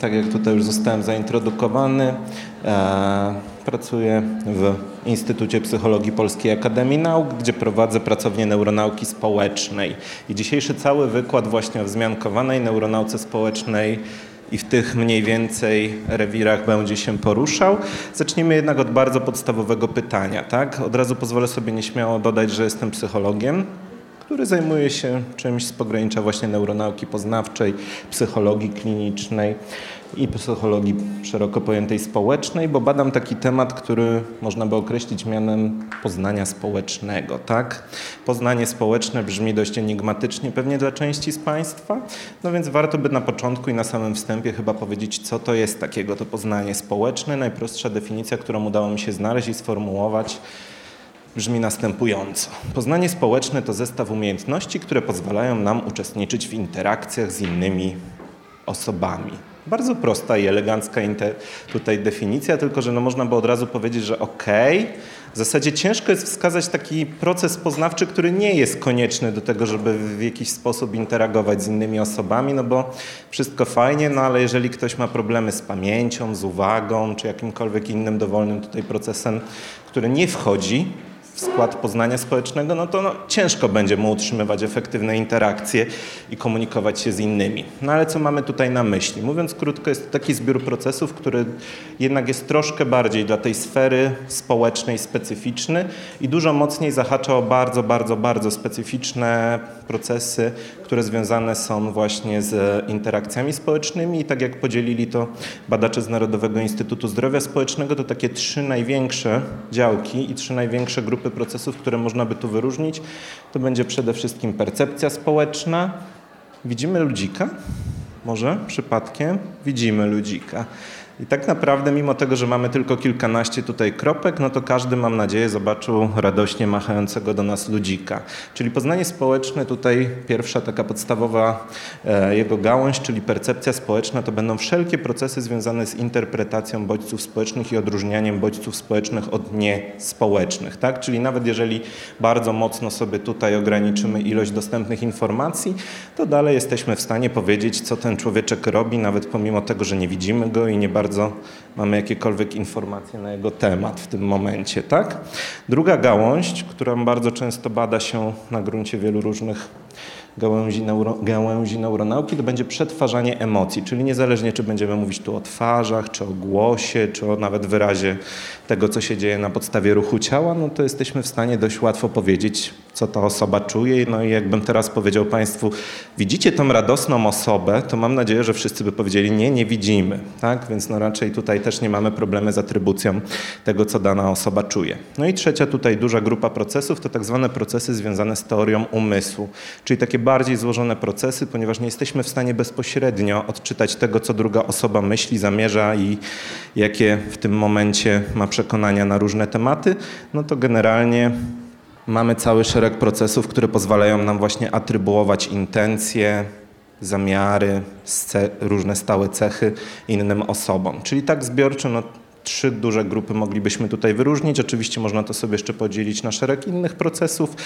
tak jak tutaj już zostałem zaintrodukowany, e, pracuję w Instytucie Psychologii Polskiej Akademii Nauk, gdzie prowadzę pracownię neuronauki społecznej. I dzisiejszy cały wykład właśnie o wzmiankowanej neuronauce społecznej i w tych mniej więcej rewirach będzie się poruszał. Zacznijmy jednak od bardzo podstawowego pytania. Tak? Od razu pozwolę sobie nieśmiało dodać, że jestem psychologiem, który zajmuje się czymś z pogranicza właśnie neuronauki poznawczej, psychologii klinicznej i psychologii szeroko pojętej społecznej, bo badam taki temat, który można by określić mianem poznania społecznego. Tak? Poznanie społeczne brzmi dość enigmatycznie pewnie dla części z Państwa, no więc warto by na początku i na samym wstępie chyba powiedzieć, co to jest takiego to poznanie społeczne. Najprostsza definicja, którą udało mi się znaleźć i sformułować, brzmi następująco. Poznanie społeczne to zestaw umiejętności, które pozwalają nam uczestniczyć w interakcjach z innymi osobami. Bardzo prosta i elegancka tutaj definicja, tylko że no można by od razu powiedzieć, że okej, okay, w zasadzie ciężko jest wskazać taki proces poznawczy, który nie jest konieczny do tego, żeby w jakiś sposób interagować z innymi osobami, no bo wszystko fajnie, no ale jeżeli ktoś ma problemy z pamięcią, z uwagą, czy jakimkolwiek innym dowolnym tutaj procesem, który nie wchodzi skład poznania społecznego, no to no, ciężko będzie mu utrzymywać efektywne interakcje i komunikować się z innymi. No ale co mamy tutaj na myśli? Mówiąc krótko, jest to taki zbiór procesów, który jednak jest troszkę bardziej dla tej sfery społecznej specyficzny i dużo mocniej zahacza o bardzo, bardzo, bardzo specyficzne procesy, które związane są właśnie z interakcjami społecznymi i tak jak podzielili to badacze z Narodowego Instytutu Zdrowia Społecznego, to takie trzy największe działki i trzy największe grupy procesów, które można by tu wyróżnić, to będzie przede wszystkim percepcja społeczna. Widzimy ludzika? Może przypadkiem? Widzimy ludzika. I tak naprawdę, mimo tego, że mamy tylko kilkanaście tutaj kropek, no to każdy, mam nadzieję, zobaczył radośnie machającego do nas ludzika. Czyli poznanie społeczne, tutaj pierwsza taka podstawowa e, jego gałąź, czyli percepcja społeczna, to będą wszelkie procesy związane z interpretacją bodźców społecznych i odróżnianiem bodźców społecznych od niespołecznych. Tak? Czyli nawet jeżeli bardzo mocno sobie tutaj ograniczymy ilość dostępnych informacji, to dalej jesteśmy w stanie powiedzieć, co ten człowieczek robi, nawet pomimo tego, że nie widzimy go i nie bardzo bardzo mamy jakiekolwiek informacje na jego temat w tym momencie. Tak? Druga gałąź, którą bardzo często bada się na gruncie wielu różnych gałęzi, neuro, gałęzi neuronauki, to będzie przetwarzanie emocji, czyli niezależnie czy będziemy mówić tu o twarzach, czy o głosie, czy o nawet wyrazie tego, co się dzieje na podstawie ruchu ciała, no to jesteśmy w stanie dość łatwo powiedzieć, co ta osoba czuje. No i jakbym teraz powiedział Państwu, widzicie tą radosną osobę, to mam nadzieję, że wszyscy by powiedzieli, nie, nie widzimy. Tak? Więc no raczej tutaj też nie mamy problemy z atrybucją tego, co dana osoba czuje. No i trzecia tutaj duża grupa procesów to tak zwane procesy związane z teorią umysłu, czyli takie bardziej złożone procesy, ponieważ nie jesteśmy w stanie bezpośrednio odczytać tego, co druga osoba myśli, zamierza i jakie w tym momencie ma przekonania na różne tematy, no to generalnie mamy cały szereg procesów, które pozwalają nam właśnie atrybuować intencje, zamiary, różne stałe cechy innym osobom. Czyli tak zbiorczo no, trzy duże grupy moglibyśmy tutaj wyróżnić. Oczywiście można to sobie jeszcze podzielić na szereg innych procesów.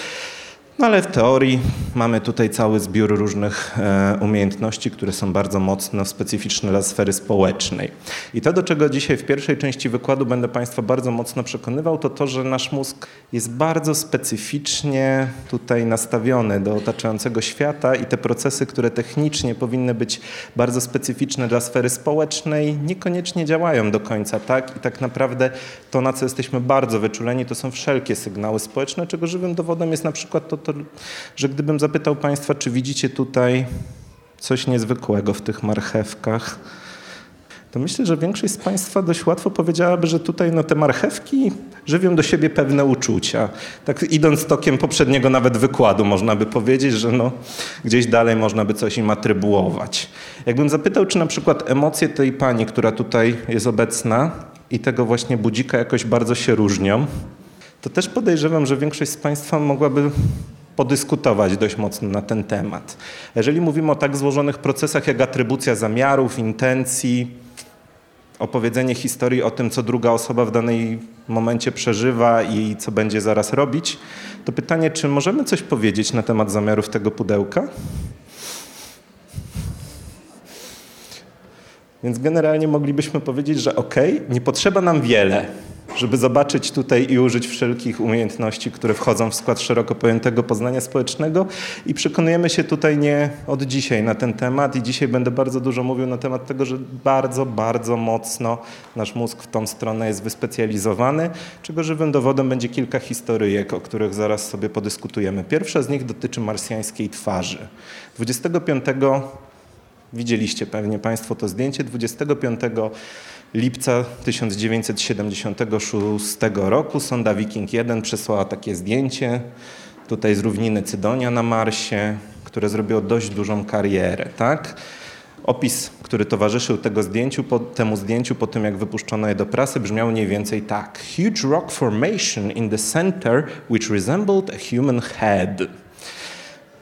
No ale w teorii mamy tutaj cały zbiór różnych e, umiejętności, które są bardzo mocno specyficzne dla sfery społecznej. I to, do czego dzisiaj w pierwszej części wykładu będę Państwa bardzo mocno przekonywał, to to, że nasz mózg jest bardzo specyficznie tutaj nastawiony do otaczającego świata i te procesy, które technicznie powinny być bardzo specyficzne dla sfery społecznej, niekoniecznie działają do końca tak i tak naprawdę to, na co jesteśmy bardzo wyczuleni, to są wszelkie sygnały społeczne, czego żywym dowodem jest na przykład to, to, że gdybym zapytał Państwa, czy widzicie tutaj coś niezwykłego w tych marchewkach, to myślę, że większość z Państwa dość łatwo powiedziałaby, że tutaj no, te marchewki żywią do siebie pewne uczucia. Tak idąc tokiem poprzedniego nawet wykładu, można by powiedzieć, że no, gdzieś dalej można by coś im atrybuować. Jakbym zapytał, czy na przykład emocje tej pani, która tutaj jest obecna i tego właśnie budzika jakoś bardzo się różnią, to też podejrzewam, że większość z Państwa mogłaby podyskutować dość mocno na ten temat. Jeżeli mówimy o tak złożonych procesach jak atrybucja zamiarów, intencji, opowiedzenie historii o tym, co druga osoba w danej momencie przeżywa i co będzie zaraz robić, to pytanie, czy możemy coś powiedzieć na temat zamiarów tego pudełka? Więc generalnie moglibyśmy powiedzieć, że ok, nie potrzeba nam wiele, żeby zobaczyć tutaj i użyć wszelkich umiejętności, które wchodzą w skład szeroko pojętego poznania społecznego i przekonujemy się tutaj nie od dzisiaj na ten temat i dzisiaj będę bardzo dużo mówił na temat tego, że bardzo, bardzo mocno nasz mózg w tą stronę jest wyspecjalizowany, czego żywym dowodem będzie kilka historyjek, o których zaraz sobie podyskutujemy. Pierwsza z nich dotyczy marsjańskiej twarzy. 25 Widzieliście pewnie Państwo to zdjęcie 25 lipca 1976 roku sonda Viking 1 przesłała takie zdjęcie tutaj z równiny Cydonia na Marsie, które zrobiło dość dużą karierę, tak? Opis, który towarzyszył tego zdjęciu, po, temu zdjęciu po tym, jak wypuszczono je do prasy, brzmiał mniej więcej tak. Huge rock formation in the center which resembled a human head.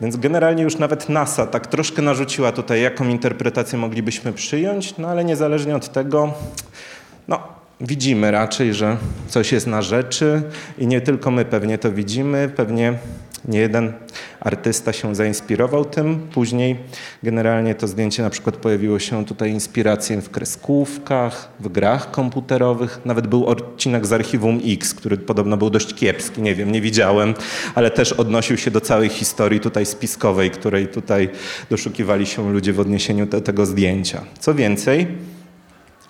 Więc generalnie już nawet NASA tak troszkę narzuciła tutaj, jaką interpretację moglibyśmy przyjąć, no ale niezależnie od tego, no, widzimy raczej, że coś jest na rzeczy i nie tylko my pewnie to widzimy, pewnie nie jeden artysta się zainspirował tym. Później generalnie to zdjęcie na przykład pojawiło się tutaj inspiracją w kreskówkach, w grach komputerowych. Nawet był odcinek z Archiwum X, który podobno był dość kiepski, nie wiem, nie widziałem, ale też odnosił się do całej historii tutaj spiskowej, której tutaj doszukiwali się ludzie w odniesieniu do tego zdjęcia. Co więcej,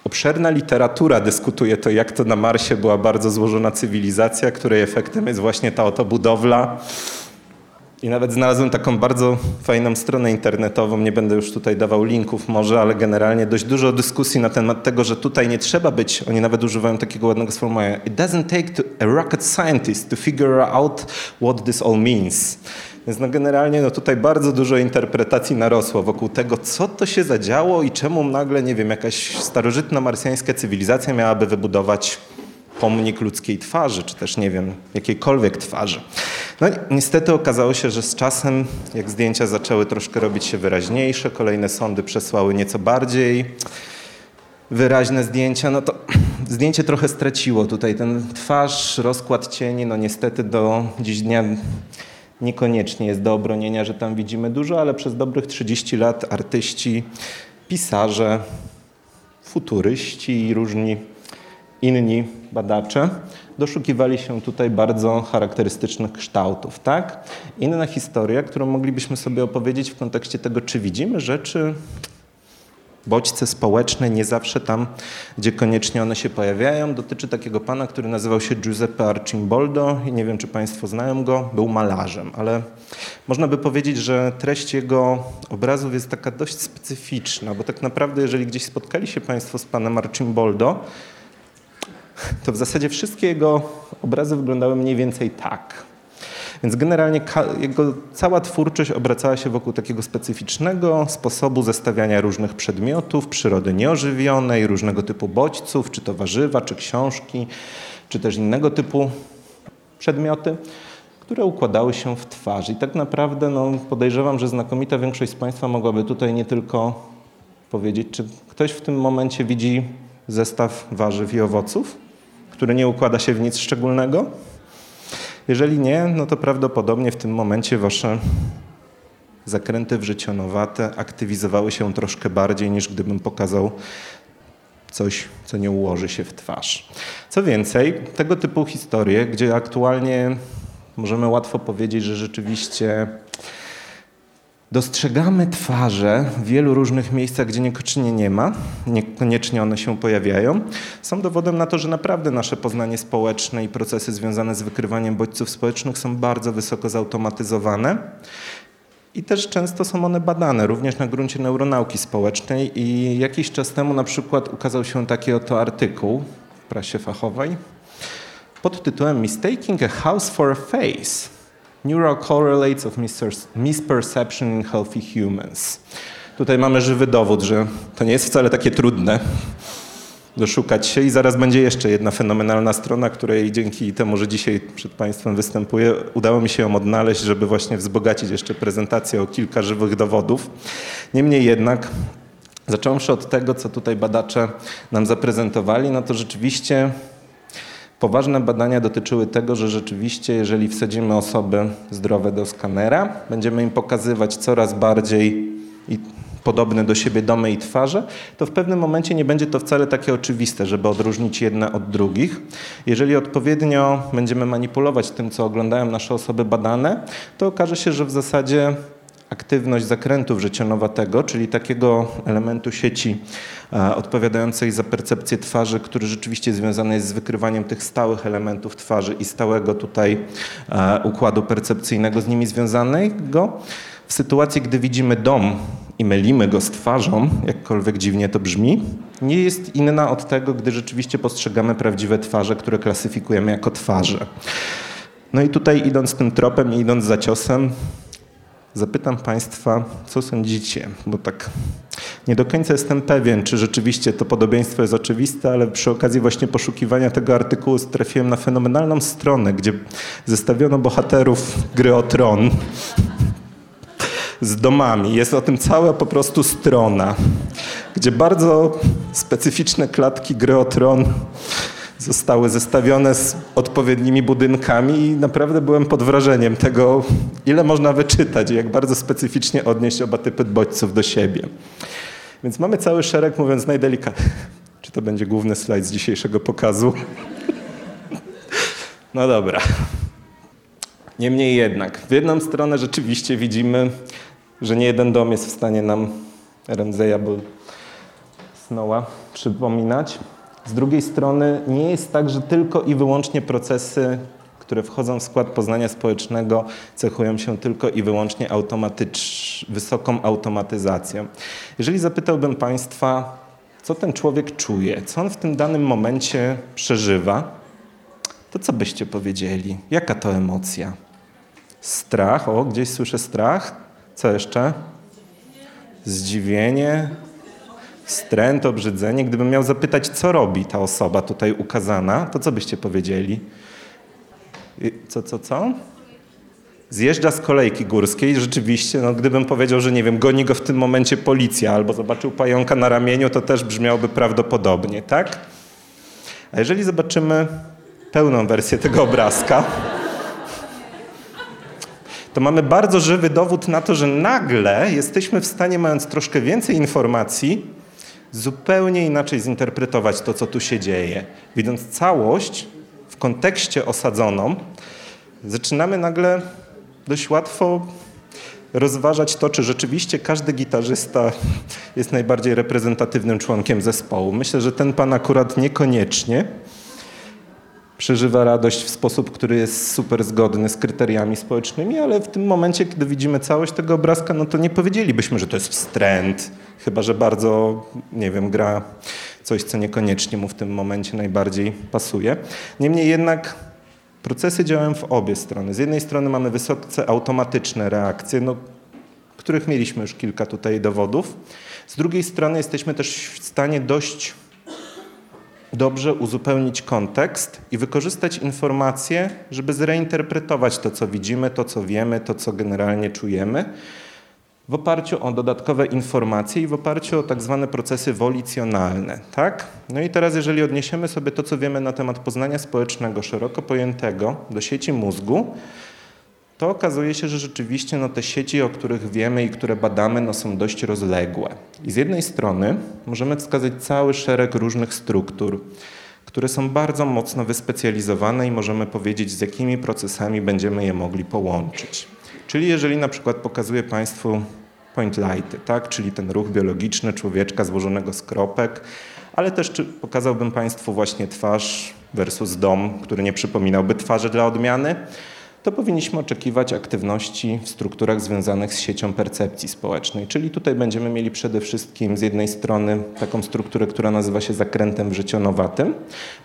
Obszerna literatura dyskutuje to, jak to na Marsie była bardzo złożona cywilizacja, której efektem jest właśnie ta oto budowla. I nawet znalazłem taką bardzo fajną stronę internetową, nie będę już tutaj dawał linków może, ale generalnie dość dużo dyskusji na temat tego, że tutaj nie trzeba być, oni nawet używają takiego ładnego sformułowania, it doesn't take a rocket scientist to figure out what this all means. Więc no generalnie no tutaj bardzo dużo interpretacji narosło wokół tego, co to się zadziało i czemu nagle, nie wiem, jakaś starożytna marsjańska cywilizacja miałaby wybudować pomnik ludzkiej twarzy, czy też nie wiem, jakiejkolwiek twarzy. No niestety okazało się, że z czasem, jak zdjęcia zaczęły troszkę robić się wyraźniejsze, kolejne sądy przesłały nieco bardziej wyraźne zdjęcia, no to zdjęcie trochę straciło tutaj ten twarz, rozkład cieni, no niestety do dziś dnia niekoniecznie jest do obronienia, że tam widzimy dużo, ale przez dobrych 30 lat artyści, pisarze, futuryści i różni inni badacze doszukiwali się tutaj bardzo charakterystycznych kształtów. Tak? Inna historia, którą moglibyśmy sobie opowiedzieć w kontekście tego, czy widzimy rzeczy bodźce społeczne, nie zawsze tam, gdzie koniecznie one się pojawiają. Dotyczy takiego pana, który nazywał się Giuseppe Arcimboldo i nie wiem, czy Państwo znają go, był malarzem, ale można by powiedzieć, że treść jego obrazów jest taka dość specyficzna, bo tak naprawdę, jeżeli gdzieś spotkali się Państwo z panem Arcimboldo, to w zasadzie wszystkie jego obrazy wyglądały mniej więcej tak. Więc generalnie jego cała twórczość obracała się wokół takiego specyficznego sposobu zestawiania różnych przedmiotów, przyrody nieożywionej, różnego typu bodźców, czy to warzywa, czy książki, czy też innego typu przedmioty, które układały się w twarz. I tak naprawdę no, podejrzewam, że znakomita większość z Państwa mogłaby tutaj nie tylko powiedzieć, czy ktoś w tym momencie widzi zestaw warzyw i owoców, który nie układa się w nic szczególnego? Jeżeli nie, no to prawdopodobnie w tym momencie wasze zakręty wrzecionowate aktywizowały się troszkę bardziej niż gdybym pokazał coś, co nie ułoży się w twarz. Co więcej, tego typu historie, gdzie aktualnie możemy łatwo powiedzieć, że rzeczywiście Dostrzegamy twarze w wielu różnych miejscach, gdzie niekoniecznie nie ma, niekoniecznie one się pojawiają. Są dowodem na to, że naprawdę nasze poznanie społeczne i procesy związane z wykrywaniem bodźców społecznych są bardzo wysoko zautomatyzowane. I też często są one badane, również na gruncie neuronauki społecznej. I jakiś czas temu na przykład ukazał się taki oto artykuł w prasie fachowej pod tytułem Mistaking a House for a Face Neural correlates of misperception in healthy humans. Tutaj mamy żywy dowód, że to nie jest wcale takie trudne doszukać się i zaraz będzie jeszcze jedna fenomenalna strona, której dzięki temu, że dzisiaj przed Państwem występuję, udało mi się ją odnaleźć, żeby właśnie wzbogacić jeszcze prezentację o kilka żywych dowodów. Niemniej jednak zacząwszy od tego, co tutaj badacze nam zaprezentowali, no to rzeczywiście Poważne badania dotyczyły tego, że rzeczywiście, jeżeli wsadzimy osoby zdrowe do skanera, będziemy im pokazywać coraz bardziej podobne do siebie domy i twarze, to w pewnym momencie nie będzie to wcale takie oczywiste, żeby odróżnić jedne od drugich. Jeżeli odpowiednio będziemy manipulować tym, co oglądają nasze osoby badane, to okaże się, że w zasadzie aktywność zakrętu wrzecionowatego, czyli takiego elementu sieci e, odpowiadającej za percepcję twarzy, który rzeczywiście związany jest z wykrywaniem tych stałych elementów twarzy i stałego tutaj e, układu percepcyjnego z nimi związanego. W sytuacji, gdy widzimy dom i mylimy go z twarzą, jakkolwiek dziwnie to brzmi, nie jest inna od tego, gdy rzeczywiście postrzegamy prawdziwe twarze, które klasyfikujemy jako twarze. No i tutaj idąc tym tropem i idąc za ciosem, Zapytam Państwa, co sądzicie, bo tak nie do końca jestem pewien, czy rzeczywiście to podobieństwo jest oczywiste, ale przy okazji właśnie poszukiwania tego artykułu trafiłem na fenomenalną stronę, gdzie zestawiono bohaterów gry o tron z domami. Jest o tym cała po prostu strona, gdzie bardzo specyficzne klatki gry o tron zostały zestawione z odpowiednimi budynkami i naprawdę byłem pod wrażeniem tego, ile można wyczytać i jak bardzo specyficznie odnieść oba typy bodźców do siebie. Więc mamy cały szereg, mówiąc najdelikatniej. Czy to będzie główny slajd z dzisiejszego pokazu? No dobra. Niemniej jednak, w jedną stronę rzeczywiście widzimy, że nie jeden dom jest w stanie nam Ramseya Snowa przypominać. Z drugiej strony nie jest tak, że tylko i wyłącznie procesy, które wchodzą w skład poznania społecznego, cechują się tylko i wyłącznie automatycz, wysoką automatyzacją. Jeżeli zapytałbym Państwa, co ten człowiek czuje, co on w tym danym momencie przeżywa, to co byście powiedzieli? Jaka to emocja? Strach, o, gdzieś słyszę strach. Co jeszcze? Zdziwienie, wstręt, obrzydzenie. Gdybym miał zapytać, co robi ta osoba tutaj ukazana, to co byście powiedzieli? Co, co, co? Zjeżdża z kolejki górskiej. Rzeczywiście, no, gdybym powiedział, że nie wiem, goni go w tym momencie policja albo zobaczył pająka na ramieniu, to też brzmiałoby prawdopodobnie, tak? A jeżeli zobaczymy pełną wersję tego obrazka, to mamy bardzo żywy dowód na to, że nagle jesteśmy w stanie, mając troszkę więcej informacji, zupełnie inaczej zinterpretować to, co tu się dzieje. Widząc całość w kontekście osadzoną, zaczynamy nagle dość łatwo rozważać to, czy rzeczywiście każdy gitarzysta jest najbardziej reprezentatywnym członkiem zespołu. Myślę, że ten pan akurat niekoniecznie przeżywa radość w sposób, który jest super zgodny z kryteriami społecznymi, ale w tym momencie, kiedy widzimy całość tego obrazka, no to nie powiedzielibyśmy, że to jest wstręt, chyba że bardzo, nie wiem, gra coś, co niekoniecznie mu w tym momencie najbardziej pasuje. Niemniej jednak procesy działają w obie strony. Z jednej strony mamy wysoce automatyczne reakcje, no, których mieliśmy już kilka tutaj dowodów. Z drugiej strony jesteśmy też w stanie dość dobrze uzupełnić kontekst i wykorzystać informacje, żeby zreinterpretować to, co widzimy, to, co wiemy, to, co generalnie czujemy, w oparciu o dodatkowe informacje i w oparciu o tak zwane procesy wolicjonalne. Tak? No i teraz, jeżeli odniesiemy sobie to, co wiemy na temat poznania społecznego, szeroko pojętego, do sieci mózgu, to okazuje się, że rzeczywiście no, te sieci, o których wiemy i które badamy, no, są dość rozległe. I z jednej strony możemy wskazać cały szereg różnych struktur, które są bardzo mocno wyspecjalizowane i możemy powiedzieć, z jakimi procesami będziemy je mogli połączyć. Czyli jeżeli na przykład pokazuję Państwu point lighty, tak? czyli ten ruch biologiczny człowieczka złożonego z kropek, ale też pokazałbym Państwu właśnie twarz versus dom, który nie przypominałby twarzy dla odmiany, to powinniśmy oczekiwać aktywności w strukturach związanych z siecią percepcji społecznej. Czyli tutaj będziemy mieli przede wszystkim z jednej strony taką strukturę, która nazywa się zakrętem wrzecionowatym,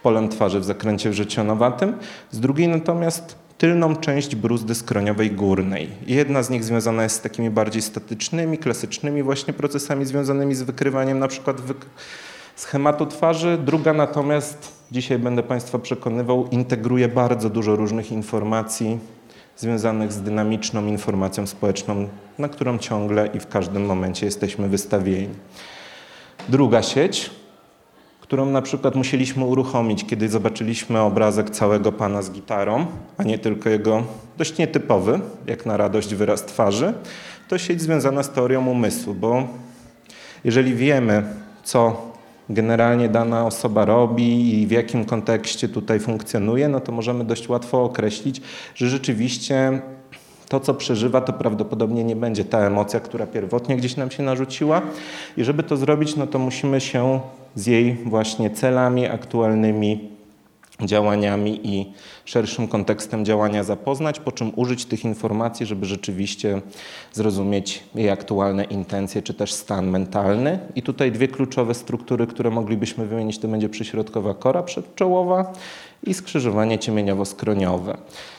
polem twarzy w zakręcie wrzecionowatym, z drugiej natomiast tylną część bruzdy skroniowej górnej. Jedna z nich związana jest z takimi bardziej statycznymi, klasycznymi właśnie procesami związanymi z wykrywaniem na przykład schematu twarzy, druga natomiast dzisiaj będę Państwa przekonywał, integruje bardzo dużo różnych informacji związanych z dynamiczną informacją społeczną, na którą ciągle i w każdym momencie jesteśmy wystawieni. Druga sieć, którą na przykład musieliśmy uruchomić, kiedy zobaczyliśmy obrazek całego pana z gitarą, a nie tylko jego dość nietypowy, jak na radość wyraz twarzy, to sieć związana z teorią umysłu, bo Jeżeli wiemy, co generalnie dana osoba robi i w jakim kontekście tutaj funkcjonuje, no to możemy dość łatwo określić, że rzeczywiście to, co przeżywa, to prawdopodobnie nie będzie ta emocja, która pierwotnie gdzieś nam się narzuciła. I żeby to zrobić, no to musimy się z jej właśnie celami aktualnymi działaniami i szerszym kontekstem działania zapoznać, po czym użyć tych informacji, żeby rzeczywiście zrozumieć jej aktualne intencje czy też stan mentalny. I tutaj dwie kluczowe struktury, które moglibyśmy wymienić, to będzie przyśrodkowa kora przedczołowa i skrzyżowanie ciemieniowo-skroniowe.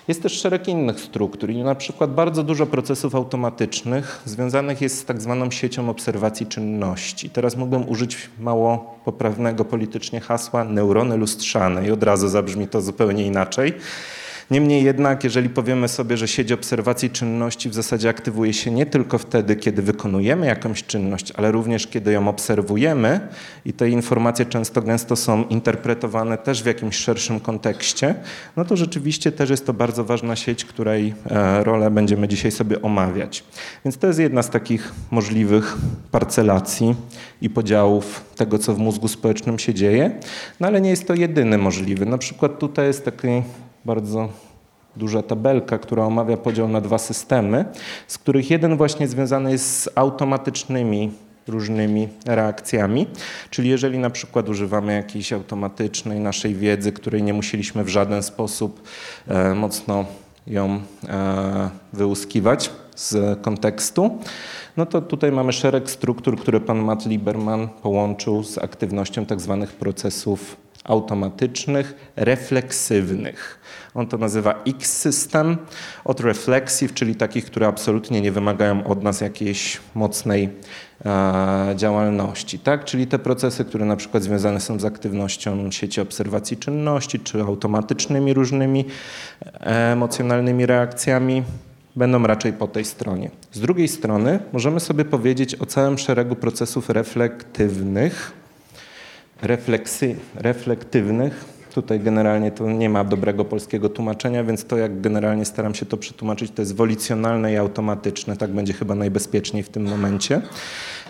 Jest też szereg innych struktur i na przykład bardzo dużo procesów automatycznych związanych jest z tak zwaną siecią obserwacji czynności. Teraz mógłbym użyć mało poprawnego politycznie hasła neurony lustrzane i od razu zabrzmi to zupełnie inaczej. Niemniej jednak, jeżeli powiemy sobie, że sieć obserwacji czynności w zasadzie aktywuje się nie tylko wtedy, kiedy wykonujemy jakąś czynność, ale również kiedy ją obserwujemy i te informacje często gęsto są interpretowane też w jakimś szerszym kontekście, no to rzeczywiście też jest to bardzo ważna sieć, której e, rolę będziemy dzisiaj sobie omawiać. Więc to jest jedna z takich możliwych parcelacji i podziałów tego, co w mózgu społecznym się dzieje, no ale nie jest to jedyny możliwy. Na przykład tutaj jest taki bardzo duża tabelka, która omawia podział na dwa systemy, z których jeden właśnie związany jest z automatycznymi różnymi reakcjami. Czyli jeżeli na przykład używamy jakiejś automatycznej naszej wiedzy, której nie musieliśmy w żaden sposób e, mocno ją e, wyłuskiwać z kontekstu, no to tutaj mamy szereg struktur, które pan Matt Lieberman połączył z aktywnością tak zwanych procesów automatycznych, refleksywnych. On to nazywa X-system od reflexive, czyli takich, które absolutnie nie wymagają od nas jakiejś mocnej e, działalności. Tak? Czyli te procesy, które na przykład związane są z aktywnością sieci obserwacji czynności, czy automatycznymi różnymi e, emocjonalnymi reakcjami, będą raczej po tej stronie. Z drugiej strony możemy sobie powiedzieć o całym szeregu procesów reflektywnych, refleksy, reflektywnych. Tutaj generalnie to nie ma dobrego polskiego tłumaczenia, więc to jak generalnie staram się to przetłumaczyć, to jest wolicjonalne i automatyczne. Tak będzie chyba najbezpieczniej w tym momencie.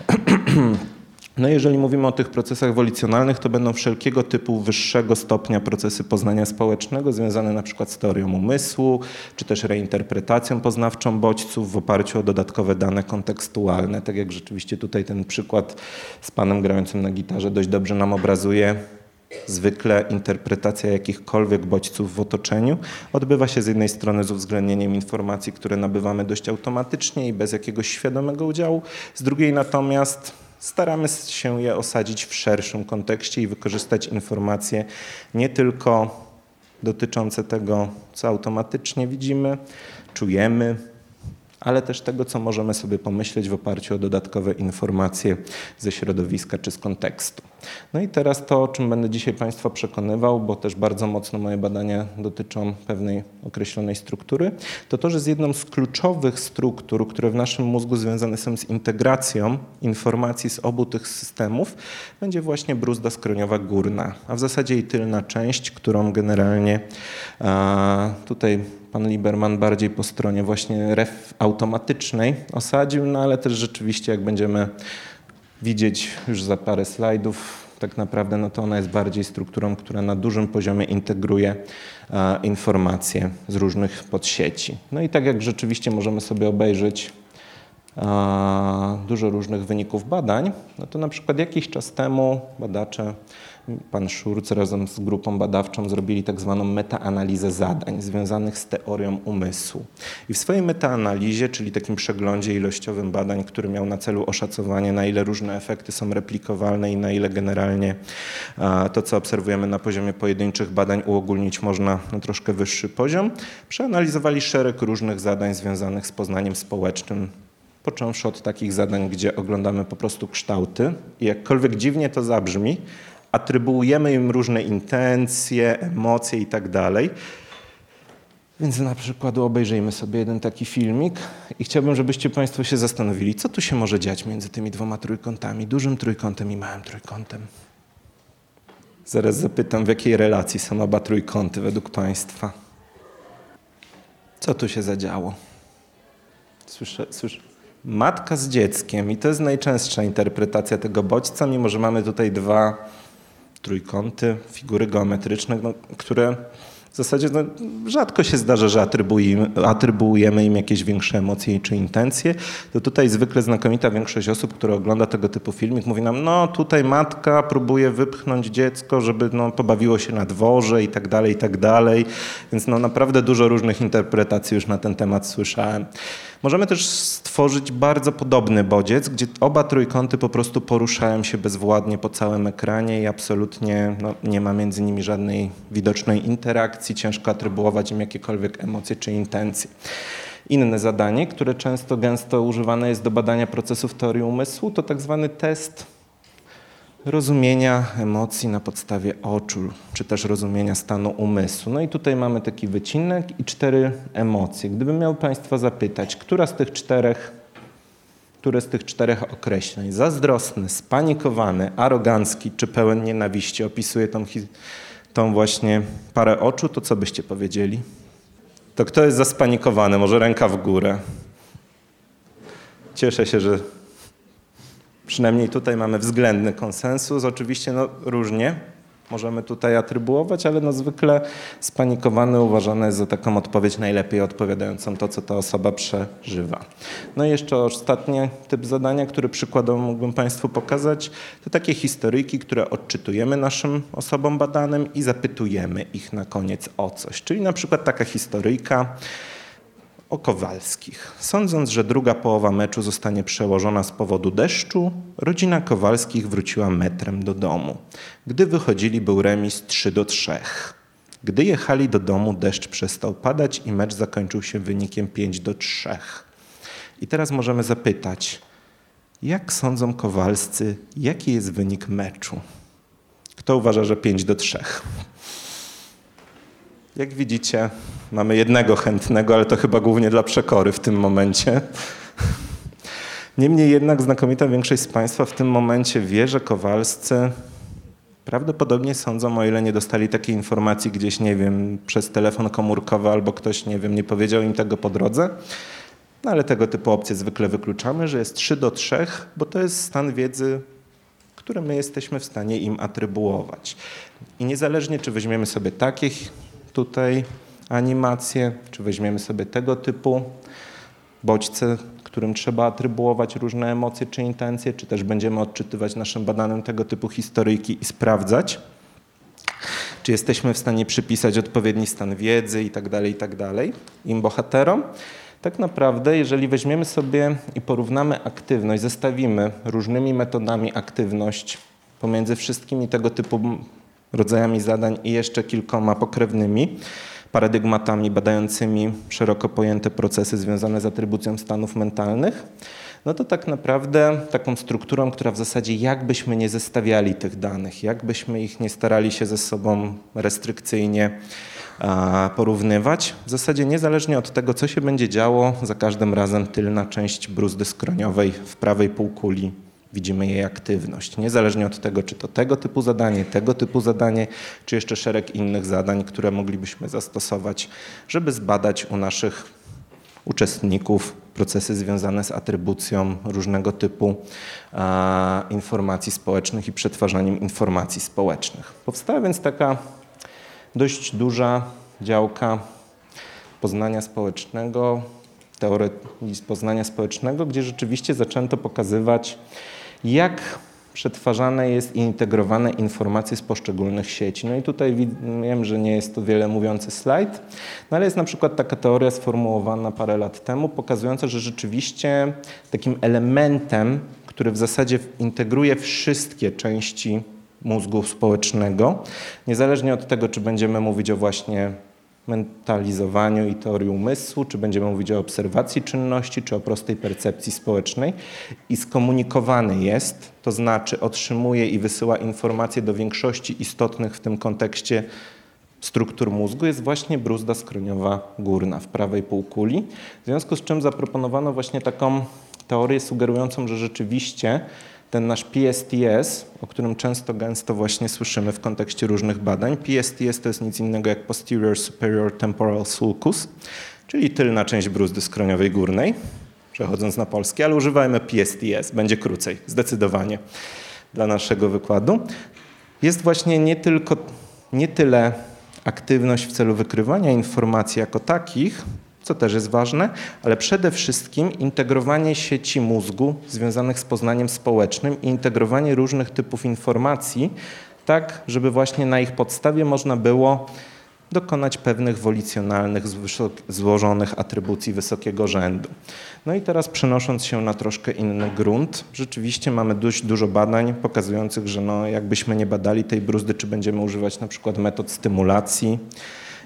No jeżeli mówimy o tych procesach wolicjonalnych, to będą wszelkiego typu wyższego stopnia procesy poznania społecznego, związane na przykład z teorią umysłu, czy też reinterpretacją poznawczą bodźców w oparciu o dodatkowe dane kontekstualne. Tak jak rzeczywiście tutaj ten przykład z panem grającym na gitarze dość dobrze nam obrazuje, Zwykle interpretacja jakichkolwiek bodźców w otoczeniu odbywa się z jednej strony z uwzględnieniem informacji, które nabywamy dość automatycznie i bez jakiegoś świadomego udziału, z drugiej natomiast staramy się je osadzić w szerszym kontekście i wykorzystać informacje nie tylko dotyczące tego, co automatycznie widzimy, czujemy, ale też tego, co możemy sobie pomyśleć w oparciu o dodatkowe informacje ze środowiska czy z kontekstu. No i teraz to, o czym będę dzisiaj Państwa przekonywał, bo też bardzo mocno moje badania dotyczą pewnej określonej struktury, to to, że z jedną z kluczowych struktur, które w naszym mózgu związane są z integracją informacji z obu tych systemów, będzie właśnie bruzda skroniowa górna, a w zasadzie jej tylna część, którą generalnie tutaj pan Lieberman bardziej po stronie właśnie ref automatycznej osadził, no ale też rzeczywiście jak będziemy widzieć już za parę slajdów, tak naprawdę no to ona jest bardziej strukturą, która na dużym poziomie integruje e, informacje z różnych podsieci. No i tak jak rzeczywiście możemy sobie obejrzeć e, dużo różnych wyników badań, no to na przykład jakiś czas temu badacze pan Szurc razem z grupą badawczą zrobili tak zwaną metaanalizę zadań związanych z teorią umysłu. I w swojej metaanalizie, czyli takim przeglądzie ilościowym badań, który miał na celu oszacowanie, na ile różne efekty są replikowalne i na ile generalnie to, co obserwujemy na poziomie pojedynczych badań, uogólnić można na troszkę wyższy poziom, przeanalizowali szereg różnych zadań związanych z poznaniem społecznym począwszy od takich zadań, gdzie oglądamy po prostu kształty i jakkolwiek dziwnie to zabrzmi, atrybuujemy im różne intencje, emocje i tak dalej. Więc na przykład obejrzyjmy sobie jeden taki filmik i chciałbym, żebyście Państwo się zastanowili, co tu się może dziać między tymi dwoma trójkątami, dużym trójkątem i małym trójkątem. Zaraz zapytam, w jakiej relacji są oba trójkąty według Państwa. Co tu się zadziało? Słyszę, słyszę. matka z dzieckiem i to jest najczęstsza interpretacja tego bodźca, mimo że mamy tutaj dwa trójkąty, figury geometryczne, no, które w zasadzie no, rzadko się zdarza, że atrybuujemy, im jakieś większe emocje czy intencje. To tutaj zwykle znakomita większość osób, które ogląda tego typu filmik, mówi nam, no tutaj matka próbuje wypchnąć dziecko, żeby no, pobawiło się na dworze i tak dalej, i tak dalej. Więc no, naprawdę dużo różnych interpretacji już na ten temat słyszałem. Możemy też stworzyć bardzo podobny bodziec, gdzie oba trójkąty po prostu poruszają się bezwładnie po całym ekranie i absolutnie no, nie ma między nimi żadnej widocznej interakcji, ciężko atrybuować im jakiekolwiek emocje czy intencje. Inne zadanie, które często gęsto używane jest do badania procesów teorii umysłu, to tak zwany test rozumienia emocji na podstawie oczu, czy też rozumienia stanu umysłu. No i tutaj mamy taki wycinek i cztery emocje. Gdybym miał Państwa zapytać, która z tych czterech, które z tych czterech określeń, zazdrosny, spanikowany, arogancki czy pełen nienawiści, opisuje tą, tą właśnie parę oczu, to co byście powiedzieli? To kto jest zaspanikowany? Może ręka w górę. Cieszę się, że Przynajmniej tutaj mamy względny konsensus. Oczywiście no, różnie możemy tutaj atrybuować, ale no zwykle spanikowany uważany jest za taką odpowiedź najlepiej odpowiadającą to, co ta osoba przeżywa. No i jeszcze ostatni typ zadania, który przykładowo mógłbym Państwu pokazać, to takie historyjki, które odczytujemy naszym osobom badanym i zapytujemy ich na koniec o coś. Czyli na przykład taka historyjka, o Kowalskich. Sądząc, że druga połowa meczu zostanie przełożona z powodu deszczu, rodzina Kowalskich wróciła metrem do domu. Gdy wychodzili, był remis 3 do 3. Gdy jechali do domu, deszcz przestał padać i mecz zakończył się wynikiem 5 do 3. I teraz możemy zapytać, jak sądzą Kowalscy, jaki jest wynik meczu? Kto uważa, że 5 do 3? Jak widzicie, mamy jednego chętnego, ale to chyba głównie dla przekory w tym momencie. Niemniej jednak znakomita większość z Państwa w tym momencie wie, że Kowalscy prawdopodobnie sądzą, o ile nie dostali takiej informacji gdzieś, nie wiem, przez telefon komórkowy albo ktoś, nie wiem, nie powiedział im tego po drodze. No ale tego typu opcje zwykle wykluczamy, że jest 3 do 3, bo to jest stan wiedzy, który my jesteśmy w stanie im atrybuować. I niezależnie, czy weźmiemy sobie takich tutaj animacje, czy weźmiemy sobie tego typu bodźce, którym trzeba atrybuować różne emocje czy intencje, czy też będziemy odczytywać naszym badanym tego typu historyjki i sprawdzać, czy jesteśmy w stanie przypisać odpowiedni stan wiedzy i tak dalej, i tak im bohaterom. Tak naprawdę, jeżeli weźmiemy sobie i porównamy aktywność, zestawimy różnymi metodami aktywność pomiędzy wszystkimi tego typu rodzajami zadań i jeszcze kilkoma pokrewnymi paradygmatami badającymi szeroko pojęte procesy związane z atrybucją stanów mentalnych, no to tak naprawdę taką strukturą, która w zasadzie jakbyśmy nie zestawiali tych danych, jakbyśmy ich nie starali się ze sobą restrykcyjnie porównywać, w zasadzie niezależnie od tego, co się będzie działo, za każdym razem tylna część bruzdy skroniowej w prawej półkuli widzimy jej aktywność. Niezależnie od tego, czy to tego typu zadanie, tego typu zadanie, czy jeszcze szereg innych zadań, które moglibyśmy zastosować, żeby zbadać u naszych uczestników procesy związane z atrybucją różnego typu a, informacji społecznych i przetwarzaniem informacji społecznych. Powstała więc taka dość duża działka poznania społecznego, teorii poznania społecznego, gdzie rzeczywiście zaczęto pokazywać jak przetwarzane jest i integrowane informacje z poszczególnych sieci. No i tutaj wiem, że nie jest to wiele mówiący slajd, no ale jest na przykład taka teoria sformułowana parę lat temu, pokazująca, że rzeczywiście takim elementem, który w zasadzie integruje wszystkie części mózgu społecznego, niezależnie od tego, czy będziemy mówić o właśnie mentalizowaniu i teorii umysłu, czy będziemy mówić o obserwacji czynności, czy o prostej percepcji społecznej i skomunikowany jest, to znaczy otrzymuje i wysyła informacje do większości istotnych w tym kontekście struktur mózgu jest właśnie bruzda skroniowa górna w prawej półkuli. W związku z czym zaproponowano właśnie taką teorię sugerującą, że rzeczywiście ten nasz PSTS, o którym często gęsto właśnie słyszymy w kontekście różnych badań. PSTS to jest nic innego jak Posterior Superior Temporal Sulcus, czyli tylna część bruzdy skroniowej górnej. przechodząc na polski, ale używajmy PSTS, będzie krócej, zdecydowanie dla naszego wykładu. Jest właśnie nie tylko, nie tyle aktywność w celu wykrywania informacji jako takich, co też jest ważne, ale przede wszystkim integrowanie sieci mózgu związanych z poznaniem społecznym i integrowanie różnych typów informacji, tak żeby właśnie na ich podstawie można było dokonać pewnych wolicjonalnych, złożonych atrybucji wysokiego rzędu. No i teraz przenosząc się na troszkę inny grunt, rzeczywiście mamy dość dużo badań pokazujących, że no, jakbyśmy nie badali tej bruzdy, czy będziemy używać na przykład metod stymulacji,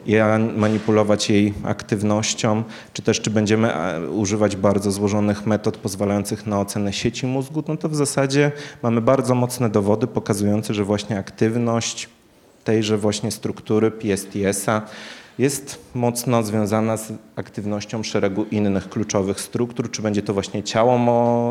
i manipulować jej aktywnością, czy też czy będziemy e, używać bardzo złożonych metod pozwalających na ocenę sieci mózgu, no to w zasadzie mamy bardzo mocne dowody pokazujące, że właśnie aktywność tejże właśnie struktury PSTS-a jest mocno związana z aktywnością szeregu innych kluczowych struktur, czy będzie to właśnie ciało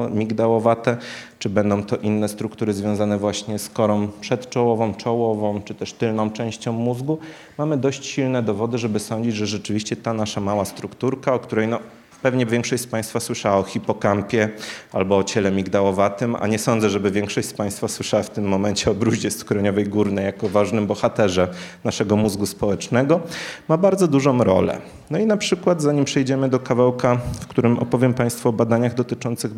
migdałowate, czy będą to inne struktury związane właśnie z korą przedczołową, czołową, czy też tylną częścią mózgu. Mamy dość silne dowody, żeby sądzić, że rzeczywiście ta nasza mała strukturka, o której no, Pewnie większość z Państwa słyszała o hipokampie albo o ciele migdałowatym, a nie sądzę, żeby większość z Państwa słyszała w tym momencie o bruździe skroniowej górnej jako ważnym bohaterze naszego mózgu społecznego. Ma bardzo dużą rolę. No i na przykład, zanim przejdziemy do kawałka, w którym opowiem Państwu o badaniach dotyczących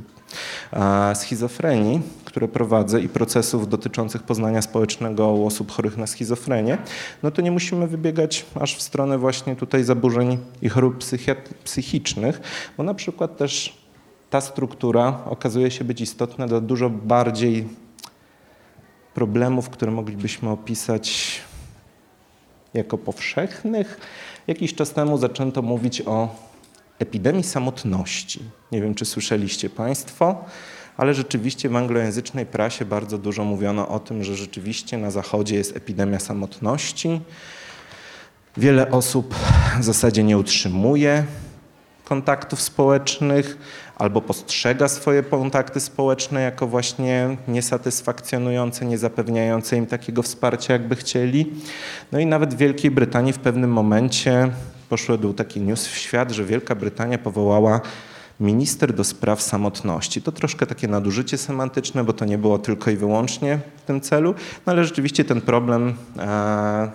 schizofrenii, które prowadzę i procesów dotyczących poznania społecznego u osób chorych na schizofrenię, no to nie musimy wybiegać aż w stronę właśnie tutaj zaburzeń i chorób psychicznych, bo na przykład też ta struktura okazuje się być istotna dla dużo bardziej problemów, które moglibyśmy opisać jako powszechnych. Jakiś czas temu zaczęto mówić o epidemii samotności. Nie wiem, czy słyszeliście Państwo, ale rzeczywiście w anglojęzycznej prasie bardzo dużo mówiono o tym, że rzeczywiście na Zachodzie jest epidemia samotności. Wiele osób w zasadzie nie utrzymuje kontaktów społecznych albo postrzega swoje kontakty społeczne jako właśnie niesatysfakcjonujące, nie zapewniające im takiego wsparcia, jakby chcieli. No i nawet w Wielkiej Brytanii w pewnym momencie poszedł taki news w świat, że Wielka Brytania powołała minister do spraw samotności. To troszkę takie nadużycie semantyczne, bo to nie było tylko i wyłącznie w tym celu, no ale rzeczywiście ten problem e,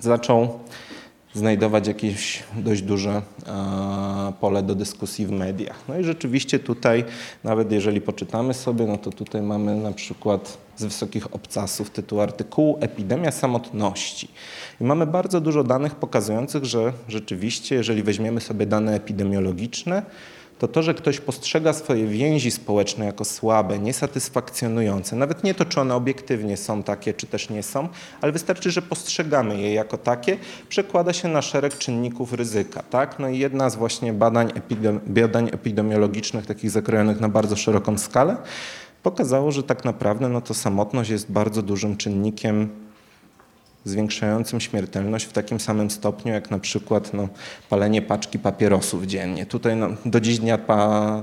zaczął znajdować jakieś dość duże e, pole do dyskusji w mediach. No i rzeczywiście tutaj, nawet jeżeli poczytamy sobie, no to tutaj mamy na przykład z wysokich obcasów tytuł artykułu Epidemia samotności. I mamy bardzo dużo danych pokazujących, że rzeczywiście, jeżeli weźmiemy sobie dane epidemiologiczne, to to, że ktoś postrzega swoje więzi społeczne jako słabe, niesatysfakcjonujące, nawet nie to, czy one obiektywnie są takie, czy też nie są, ale wystarczy, że postrzegamy je jako takie, przekłada się na szereg czynników ryzyka. Tak? No i jedna z właśnie badań, epidemi badań epidemiologicznych, takich zakrojonych na bardzo szeroką skalę, pokazało, że tak naprawdę no to samotność jest bardzo dużym czynnikiem zwiększającym śmiertelność w takim samym stopniu jak na przykład no, palenie paczki papierosów dziennie. Tutaj no, do dziś dnia pa,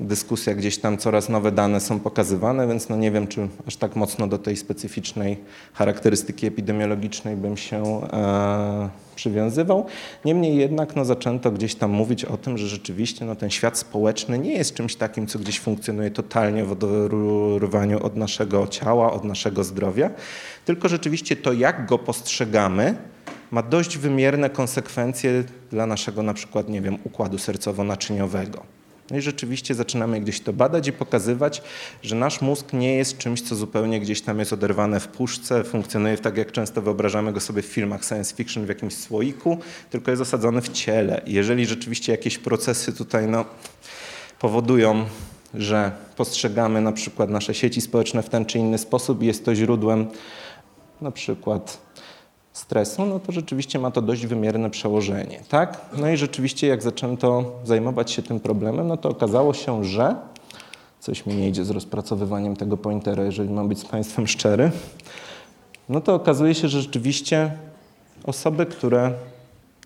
dyskusja gdzieś tam coraz nowe dane są pokazywane, więc no nie wiem, czy aż tak mocno do tej specyficznej charakterystyki epidemiologicznej bym się e, przywiązywał. Niemniej jednak no, zaczęto gdzieś tam mówić o tym, że rzeczywiście no, ten świat społeczny nie jest czymś takim, co gdzieś funkcjonuje totalnie w oderwaniu od naszego ciała, od naszego zdrowia, tylko rzeczywiście to, jak go postrzegamy, ma dość wymierne konsekwencje dla naszego na przykład, nie wiem, układu sercowo-naczyniowego. No i rzeczywiście zaczynamy gdzieś to badać i pokazywać, że nasz mózg nie jest czymś, co zupełnie gdzieś tam jest oderwane w puszce, funkcjonuje tak, jak często wyobrażamy go sobie w filmach science fiction w jakimś słoiku, tylko jest osadzony w ciele. I jeżeli rzeczywiście jakieś procesy tutaj no, powodują, że postrzegamy na przykład nasze sieci społeczne w ten czy inny sposób i jest to źródłem na przykład stresu, no to rzeczywiście ma to dość wymierne przełożenie, tak? No i rzeczywiście jak zaczęto zajmować się tym problemem, no to okazało się, że coś mi nie idzie z rozpracowywaniem tego pointera, jeżeli mam być z Państwem szczery, no to okazuje się, że rzeczywiście osoby, które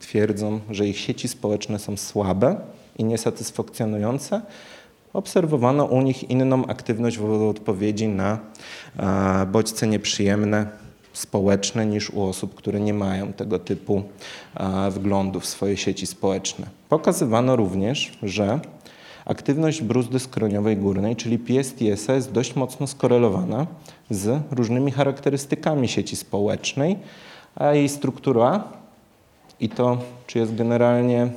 twierdzą, że ich sieci społeczne są słabe i niesatysfakcjonujące, obserwowano u nich inną aktywność w odpowiedzi na bodźce nieprzyjemne, społeczne niż u osób, które nie mają tego typu wglądu w swoje sieci społeczne. Pokazywano również, że Aktywność bruzdy skroniowej górnej, czyli PSTS, jest dość mocno skorelowana z różnymi charakterystykami sieci społecznej, a jej struktura i to, czy jest generalnie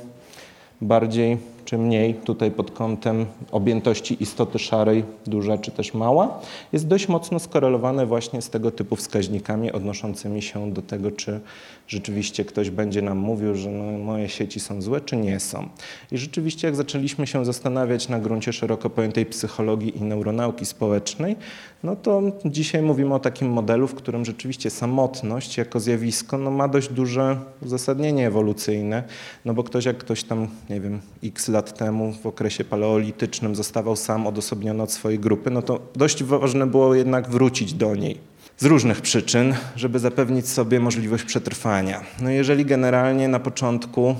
bardziej czy mniej tutaj pod kątem objętości istoty szarej, duża czy też mała, jest dość mocno skorelowane właśnie z tego typu wskaźnikami odnoszącymi się do tego, czy rzeczywiście ktoś będzie nam mówił, że no, moje sieci są złe, czy nie są. I rzeczywiście jak zaczęliśmy się zastanawiać na gruncie szeroko pojętej psychologii i neuronauki społecznej, no to dzisiaj mówimy o takim modelu, w którym rzeczywiście samotność jako zjawisko no, ma dość duże uzasadnienie ewolucyjne, no bo ktoś jak ktoś tam, nie wiem, x lat temu w okresie paleolitycznym zostawał sam odosobniony od swojej grupy, no to dość ważne było jednak wrócić do niej z różnych przyczyn, żeby zapewnić sobie możliwość przetrwania. No jeżeli generalnie na początku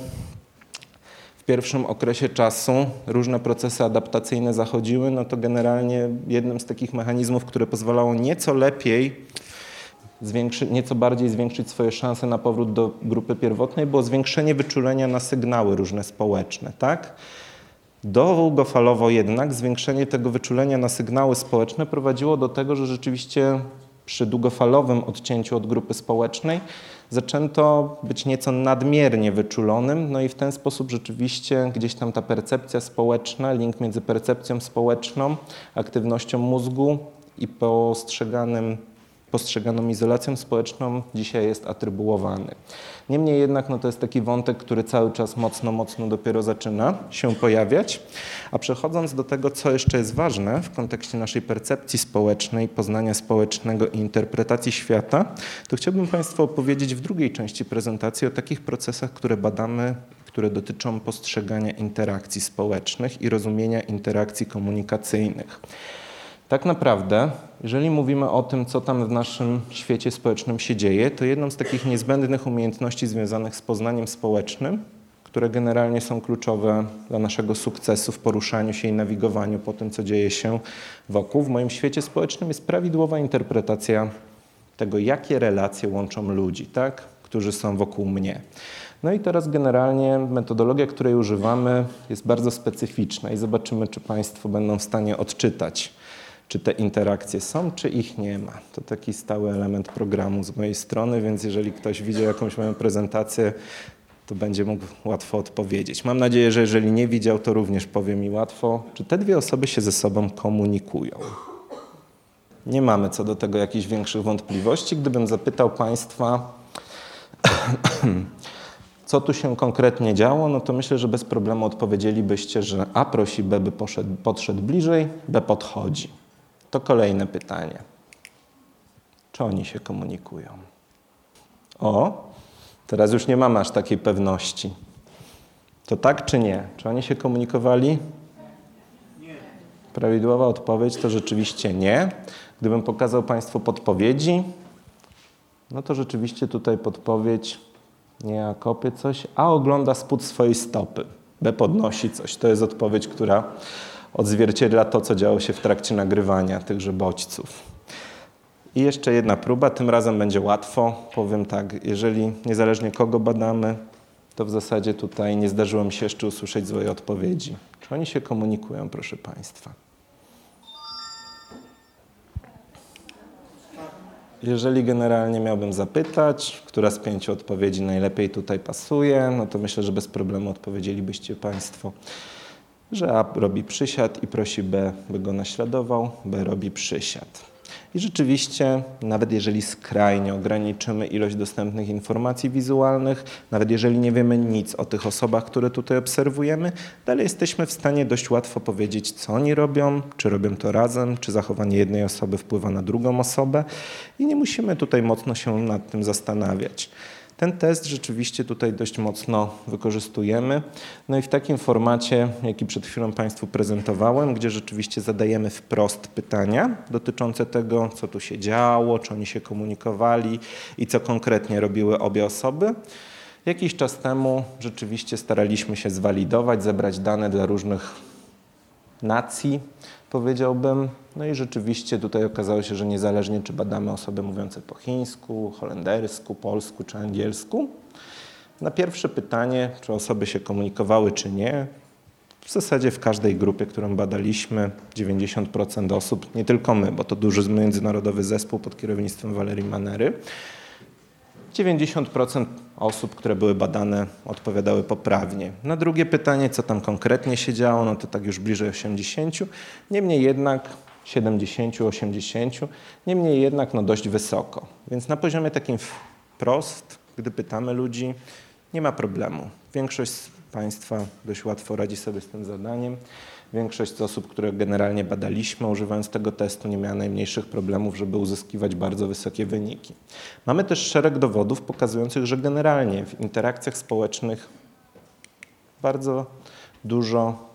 w pierwszym okresie czasu różne procesy adaptacyjne zachodziły, no to generalnie jednym z takich mechanizmów, które pozwalało nieco lepiej nieco bardziej zwiększyć swoje szanse na powrót do grupy pierwotnej, było zwiększenie wyczulenia na sygnały różne społeczne, tak? Długofalowo jednak zwiększenie tego wyczulenia na sygnały społeczne prowadziło do tego, że rzeczywiście przy długofalowym odcięciu od grupy społecznej zaczęto być nieco nadmiernie wyczulonym, no i w ten sposób rzeczywiście gdzieś tam ta percepcja społeczna, link między percepcją społeczną, aktywnością mózgu i postrzeganym postrzeganą izolacją społeczną dzisiaj jest atrybuowany. Niemniej jednak no to jest taki wątek, który cały czas mocno, mocno dopiero zaczyna się pojawiać. A przechodząc do tego, co jeszcze jest ważne w kontekście naszej percepcji społecznej, poznania społecznego i interpretacji świata, to chciałbym Państwu opowiedzieć w drugiej części prezentacji o takich procesach, które badamy które dotyczą postrzegania interakcji społecznych i rozumienia interakcji komunikacyjnych. Tak naprawdę, jeżeli mówimy o tym, co tam w naszym świecie społecznym się dzieje, to jedną z takich niezbędnych umiejętności związanych z poznaniem społecznym, które generalnie są kluczowe dla naszego sukcesu w poruszaniu się i nawigowaniu po tym, co dzieje się wokół, w moim świecie społecznym jest prawidłowa interpretacja tego, jakie relacje łączą ludzi, tak? którzy są wokół mnie. No i teraz generalnie metodologia, której używamy, jest bardzo specyficzna i zobaczymy, czy Państwo będą w stanie odczytać czy te interakcje są, czy ich nie ma. To taki stały element programu z mojej strony, więc jeżeli ktoś widział jakąś moją prezentację, to będzie mógł łatwo odpowiedzieć. Mam nadzieję, że jeżeli nie widział, to również powie mi łatwo, czy te dwie osoby się ze sobą komunikują. Nie mamy co do tego jakichś większych wątpliwości. Gdybym zapytał Państwa, co tu się konkretnie działo, no to myślę, że bez problemu odpowiedzielibyście, że A prosi B, by poszedł, podszedł bliżej, B podchodzi. To kolejne pytanie. Czy oni się komunikują? O, teraz już nie mam aż takiej pewności. To tak czy nie? Czy oni się komunikowali? Nie. Prawidłowa odpowiedź to rzeczywiście nie. Gdybym pokazał Państwu podpowiedzi, no to rzeczywiście tutaj podpowiedź nie, a kopie coś, a ogląda spód swojej stopy. B podnosi coś. To jest odpowiedź, która odzwierciedla to, co działo się w trakcie nagrywania tychże bodźców. I jeszcze jedna próba, tym razem będzie łatwo. Powiem tak, jeżeli niezależnie kogo badamy, to w zasadzie tutaj nie zdarzyło mi się jeszcze usłyszeć złej odpowiedzi. Czy oni się komunikują, proszę Państwa? Jeżeli generalnie miałbym zapytać, która z pięciu odpowiedzi najlepiej tutaj pasuje, no to myślę, że bez problemu odpowiedzielibyście Państwo że A robi przysiad i prosi B, by go naśladował, B robi przysiad. I rzeczywiście, nawet jeżeli skrajnie ograniczymy ilość dostępnych informacji wizualnych, nawet jeżeli nie wiemy nic o tych osobach, które tutaj obserwujemy, dalej jesteśmy w stanie dość łatwo powiedzieć, co oni robią, czy robią to razem, czy zachowanie jednej osoby wpływa na drugą osobę i nie musimy tutaj mocno się nad tym zastanawiać. Ten test rzeczywiście tutaj dość mocno wykorzystujemy. No i w takim formacie, jaki przed chwilą Państwu prezentowałem, gdzie rzeczywiście zadajemy wprost pytania dotyczące tego, co tu się działo, czy oni się komunikowali i co konkretnie robiły obie osoby. Jakiś czas temu rzeczywiście staraliśmy się zwalidować, zebrać dane dla różnych nacji, powiedziałbym. No i rzeczywiście tutaj okazało się, że niezależnie czy badamy osoby mówiące po chińsku, holendersku, polsku czy angielsku, na pierwsze pytanie, czy osoby się komunikowały czy nie, W zasadzie w każdej grupie, którą badaliśmy, 90% osób, nie tylko my, bo to duży międzynarodowy zespół pod kierownictwem Walerii Manery, 90% osób, które były badane, odpowiadały poprawnie. Na drugie pytanie, co tam konkretnie się działo, no to tak już bliżej 80. Niemniej jednak 70, 80, niemniej jednak no dość wysoko. Więc na poziomie takim wprost, gdy pytamy ludzi, nie ma problemu. Większość z Państwa dość łatwo radzi sobie z tym zadaniem. Większość z osób, które generalnie badaliśmy, używając tego testu, nie miała najmniejszych problemów, żeby uzyskiwać bardzo wysokie wyniki. Mamy też szereg dowodów pokazujących, że generalnie w interakcjach społecznych bardzo dużo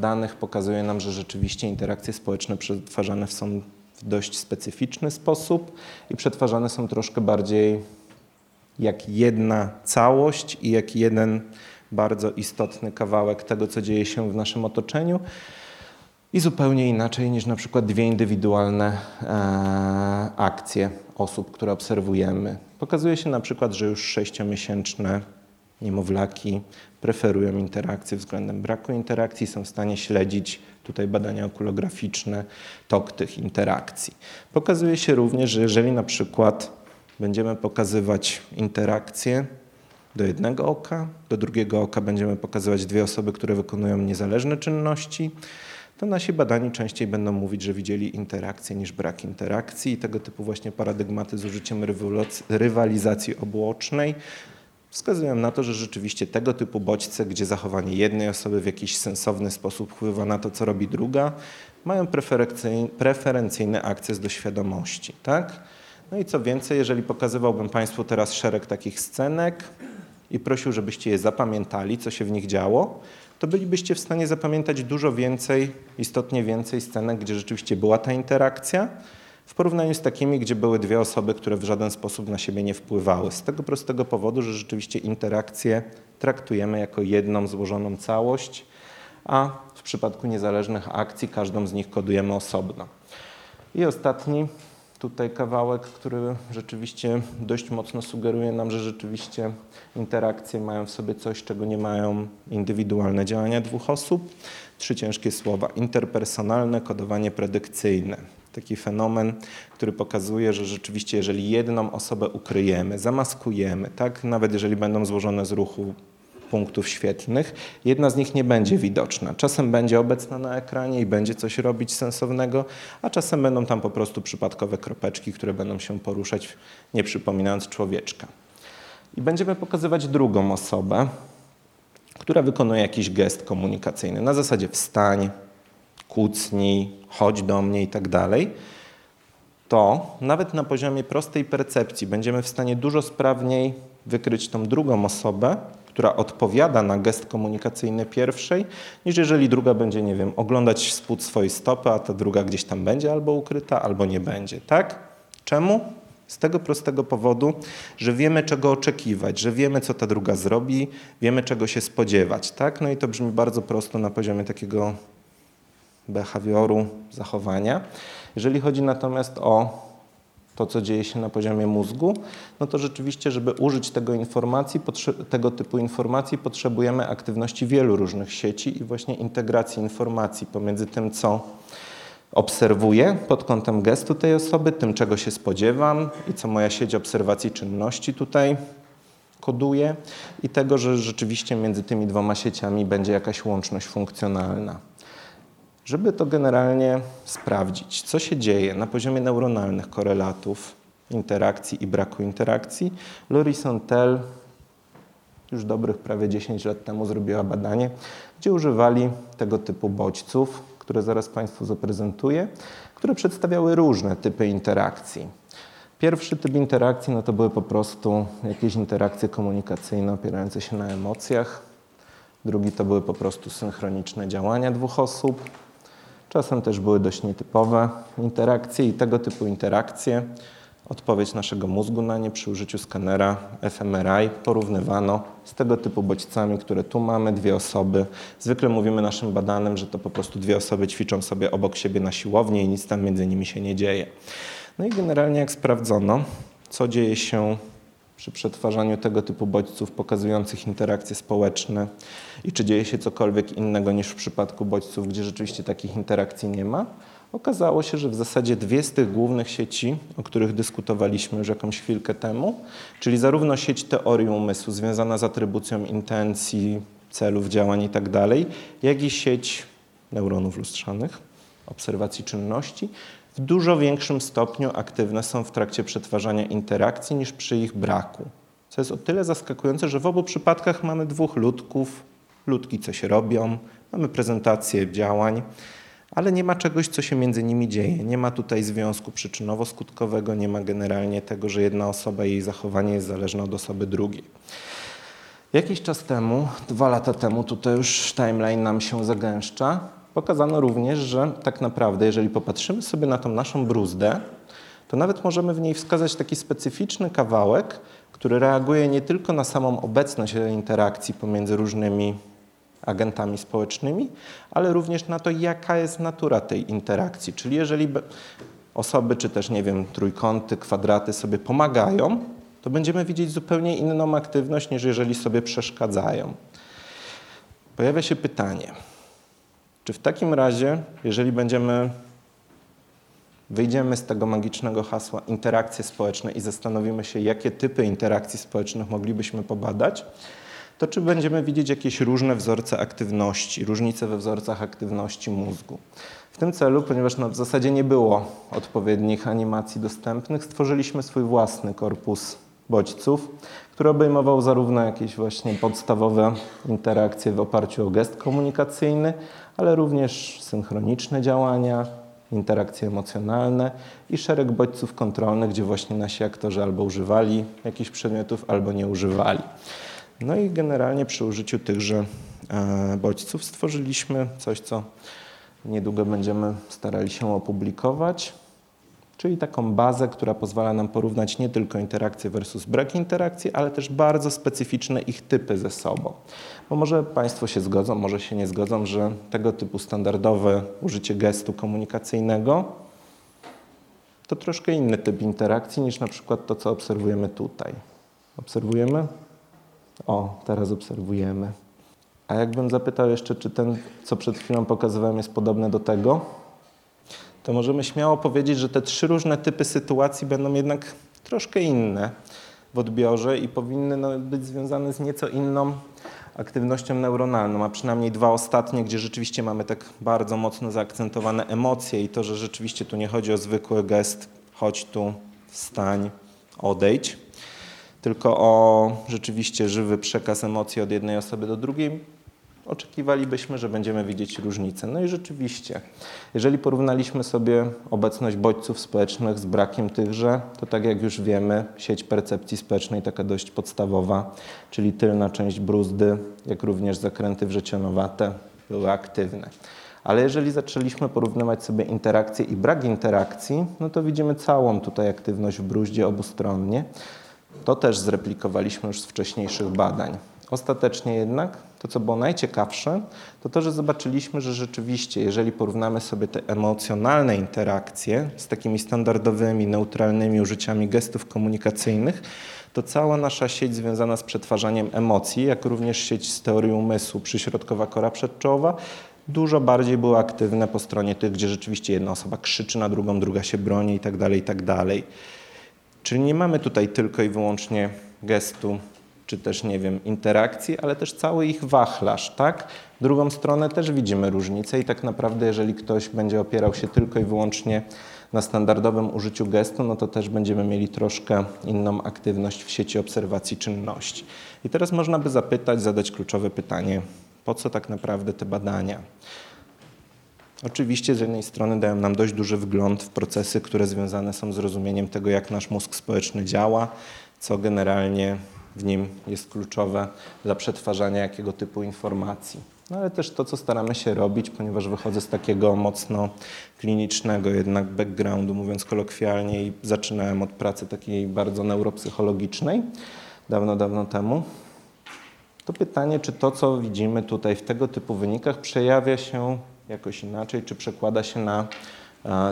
danych pokazuje nam, że rzeczywiście interakcje społeczne przetwarzane są w dość specyficzny sposób i przetwarzane są troszkę bardziej jak jedna całość i jak jeden bardzo istotny kawałek tego, co dzieje się w naszym otoczeniu i zupełnie inaczej niż na przykład dwie indywidualne e, akcje osób, które obserwujemy. Pokazuje się na przykład, że już sześciomiesięczne niemowlaki preferują interakcję względem braku interakcji, są w stanie śledzić tutaj badania okulograficzne tok tych interakcji. Pokazuje się również, że jeżeli na przykład będziemy pokazywać interakcje do jednego oka, do drugiego oka będziemy pokazywać dwie osoby, które wykonują niezależne czynności, to nasi badani częściej będą mówić, że widzieli interakcję niż brak interakcji i tego typu właśnie paradygmaty z użyciem rywalizacji obłocznej wskazują na to, że rzeczywiście tego typu bodźce, gdzie zachowanie jednej osoby w jakiś sensowny sposób wpływa na to, co robi druga, mają preferencyjne akces do świadomości. Tak? No i co więcej, jeżeli pokazywałbym Państwu teraz szereg takich scenek i prosił, żebyście je zapamiętali, co się w nich działo, to bylibyście w stanie zapamiętać dużo więcej, istotnie więcej scenek, gdzie rzeczywiście była ta interakcja, w porównaniu z takimi, gdzie były dwie osoby, które w żaden sposób na siebie nie wpływały. Z tego prostego powodu, że rzeczywiście interakcje traktujemy jako jedną złożoną całość, a w przypadku niezależnych akcji każdą z nich kodujemy osobno. I ostatni tutaj kawałek, który rzeczywiście dość mocno sugeruje nam, że rzeczywiście interakcje mają w sobie coś, czego nie mają indywidualne działania dwóch osób. Trzy ciężkie słowa: interpersonalne, kodowanie predykcyjne. Taki fenomen, który pokazuje, że rzeczywiście jeżeli jedną osobę ukryjemy, zamaskujemy, tak, nawet jeżeli będą złożone z ruchu punktów świetlnych, jedna z nich nie będzie widoczna. Czasem będzie obecna na ekranie i będzie coś robić sensownego, a czasem będą tam po prostu przypadkowe kropeczki, które będą się poruszać, nie przypominając człowieczka. I będziemy pokazywać drugą osobę, która wykonuje jakiś gest komunikacyjny na zasadzie wstań, kucnij, chodź do mnie i tak dalej, to nawet na poziomie prostej percepcji będziemy w stanie dużo sprawniej wykryć tą drugą osobę, która odpowiada na gest komunikacyjny pierwszej, niż jeżeli druga będzie, nie wiem, oglądać spód swojej stopy, a ta druga gdzieś tam będzie albo ukryta, albo nie będzie, tak? Czemu? Z tego prostego powodu, że wiemy czego oczekiwać, że wiemy co ta druga zrobi, wiemy czego się spodziewać, tak? No i to brzmi bardzo prosto na poziomie takiego behawioru, zachowania. Jeżeli chodzi natomiast o to, co dzieje się na poziomie mózgu, no to rzeczywiście, żeby użyć tego, informacji, tego typu informacji, potrzebujemy aktywności wielu różnych sieci i właśnie integracji informacji pomiędzy tym, co obserwuję pod kątem gestu tej osoby, tym, czego się spodziewam i co moja sieć obserwacji czynności tutaj koduje i tego, że rzeczywiście między tymi dwoma sieciami będzie jakaś łączność funkcjonalna. Żeby to generalnie sprawdzić, co się dzieje na poziomie neuronalnych korelatów, interakcji i braku interakcji, Lori Sontel już dobrych prawie 10 lat temu zrobiła badanie, gdzie używali tego typu bodźców, które zaraz Państwu zaprezentuję, które przedstawiały różne typy interakcji. Pierwszy typ interakcji no to były po prostu jakieś interakcje komunikacyjne opierające się na emocjach. Drugi to były po prostu synchroniczne działania dwóch osób. Czasem też były dość nietypowe interakcje i tego typu interakcje, odpowiedź naszego mózgu na nie przy użyciu skanera fMRI porównywano z tego typu bodźcami, które tu mamy, dwie osoby. Zwykle mówimy naszym badanym, że to po prostu dwie osoby ćwiczą sobie obok siebie na siłowni i nic tam między nimi się nie dzieje. No i generalnie jak sprawdzono, co dzieje się przy przetwarzaniu tego typu bodźców pokazujących interakcje społeczne i czy dzieje się cokolwiek innego niż w przypadku bodźców, gdzie rzeczywiście takich interakcji nie ma. Okazało się, że w zasadzie dwie z tych głównych sieci, o których dyskutowaliśmy już jakąś chwilkę temu, czyli zarówno sieć teorii umysłu związana z atrybucją intencji, celów, działań itd., tak jak i sieć neuronów lustrzanych, obserwacji czynności, w dużo większym stopniu aktywne są w trakcie przetwarzania interakcji niż przy ich braku. Co jest o tyle zaskakujące, że w obu przypadkach mamy dwóch ludków, ludki coś robią, mamy prezentację działań, ale nie ma czegoś, co się między nimi dzieje. Nie ma tutaj związku przyczynowo-skutkowego, nie ma generalnie tego, że jedna osoba i jej zachowanie jest zależne od osoby drugiej. Jakiś czas temu, dwa lata temu, tutaj już timeline nam się zagęszcza, pokazano również, że tak naprawdę, jeżeli popatrzymy sobie na tą naszą bruzdę, to nawet możemy w niej wskazać taki specyficzny kawałek, który reaguje nie tylko na samą obecność interakcji pomiędzy różnymi agentami społecznymi, ale również na to, jaka jest natura tej interakcji. Czyli jeżeli osoby, czy też, nie wiem, trójkąty, kwadraty sobie pomagają, to będziemy widzieć zupełnie inną aktywność, niż jeżeli sobie przeszkadzają. Pojawia się pytanie, czy w takim razie, jeżeli będziemy, wyjdziemy z tego magicznego hasła interakcje społeczne i zastanowimy się, jakie typy interakcji społecznych moglibyśmy pobadać, to czy będziemy widzieć jakieś różne wzorce aktywności, różnice we wzorcach aktywności mózgu. W tym celu, ponieważ no, w zasadzie nie było odpowiednich animacji dostępnych, stworzyliśmy swój własny korpus bodźców, który obejmował zarówno jakieś właśnie podstawowe interakcje w oparciu o gest komunikacyjny, ale również synchroniczne działania, interakcje emocjonalne i szereg bodźców kontrolnych, gdzie właśnie nasi aktorzy albo używali jakichś przedmiotów, albo nie używali. No i generalnie przy użyciu tychże e, bodźców stworzyliśmy coś, co niedługo będziemy starali się opublikować, czyli taką bazę, która pozwala nam porównać nie tylko interakcje versus brak interakcji, ale też bardzo specyficzne ich typy ze sobą. Bo może Państwo się zgodzą, może się nie zgodzą, że tego typu standardowe użycie gestu komunikacyjnego to troszkę inny typ interakcji niż na przykład to, co obserwujemy tutaj. Obserwujemy? O, teraz obserwujemy. A jakbym zapytał jeszcze, czy ten, co przed chwilą pokazywałem, jest podobny do tego, to możemy śmiało powiedzieć, że te trzy różne typy sytuacji będą jednak troszkę inne w odbiorze i powinny no, być związane z nieco inną aktywnością neuronalną, a przynajmniej dwa ostatnie, gdzie rzeczywiście mamy tak bardzo mocno zaakcentowane emocje i to, że rzeczywiście tu nie chodzi o zwykły gest chodź tu, wstań, odejdź, tylko o rzeczywiście żywy przekaz emocji od jednej osoby do drugiej, oczekiwalibyśmy, że będziemy widzieć różnice. No i rzeczywiście, jeżeli porównaliśmy sobie obecność bodźców społecznych z brakiem tychże, to tak jak już wiemy, sieć percepcji społecznej, taka dość podstawowa, czyli tylna część bruzdy, jak również zakręty wrzecionowate, były aktywne. Ale jeżeli zaczęliśmy porównywać sobie interakcje i brak interakcji, no to widzimy całą tutaj aktywność w bruździe obustronnie. To też zreplikowaliśmy już z wcześniejszych badań. Ostatecznie jednak to, co było najciekawsze, to to, że zobaczyliśmy, że rzeczywiście, jeżeli porównamy sobie te emocjonalne interakcje z takimi standardowymi, neutralnymi użyciami gestów komunikacyjnych, to cała nasza sieć związana z przetwarzaniem emocji, jak również sieć z teorii umysłu, przyśrodkowa kora przedczołowa, dużo bardziej były aktywne po stronie tych, gdzie rzeczywiście jedna osoba krzyczy na drugą, druga się broni itd., tak itd. Tak Czyli nie mamy tutaj tylko i wyłącznie gestu czy też, nie wiem, interakcji, ale też cały ich wachlarz, tak? Drugą stronę też widzimy różnicę i tak naprawdę, jeżeli ktoś będzie opierał się tylko i wyłącznie na standardowym użyciu gestu, no to też będziemy mieli troszkę inną aktywność w sieci obserwacji czynności. I teraz można by zapytać, zadać kluczowe pytanie, po co tak naprawdę te badania? Oczywiście z jednej strony dają nam dość duży wgląd w procesy, które związane są z rozumieniem tego, jak nasz mózg społeczny działa, co generalnie w nim jest kluczowe dla przetwarzania jakiego typu informacji. No ale też to, co staramy się robić, ponieważ wychodzę z takiego mocno klinicznego jednak backgroundu, mówiąc kolokwialnie, i zaczynałem od pracy takiej bardzo neuropsychologicznej dawno, dawno temu. To pytanie, czy to, co widzimy tutaj w tego typu wynikach, przejawia się jakoś inaczej, czy przekłada się na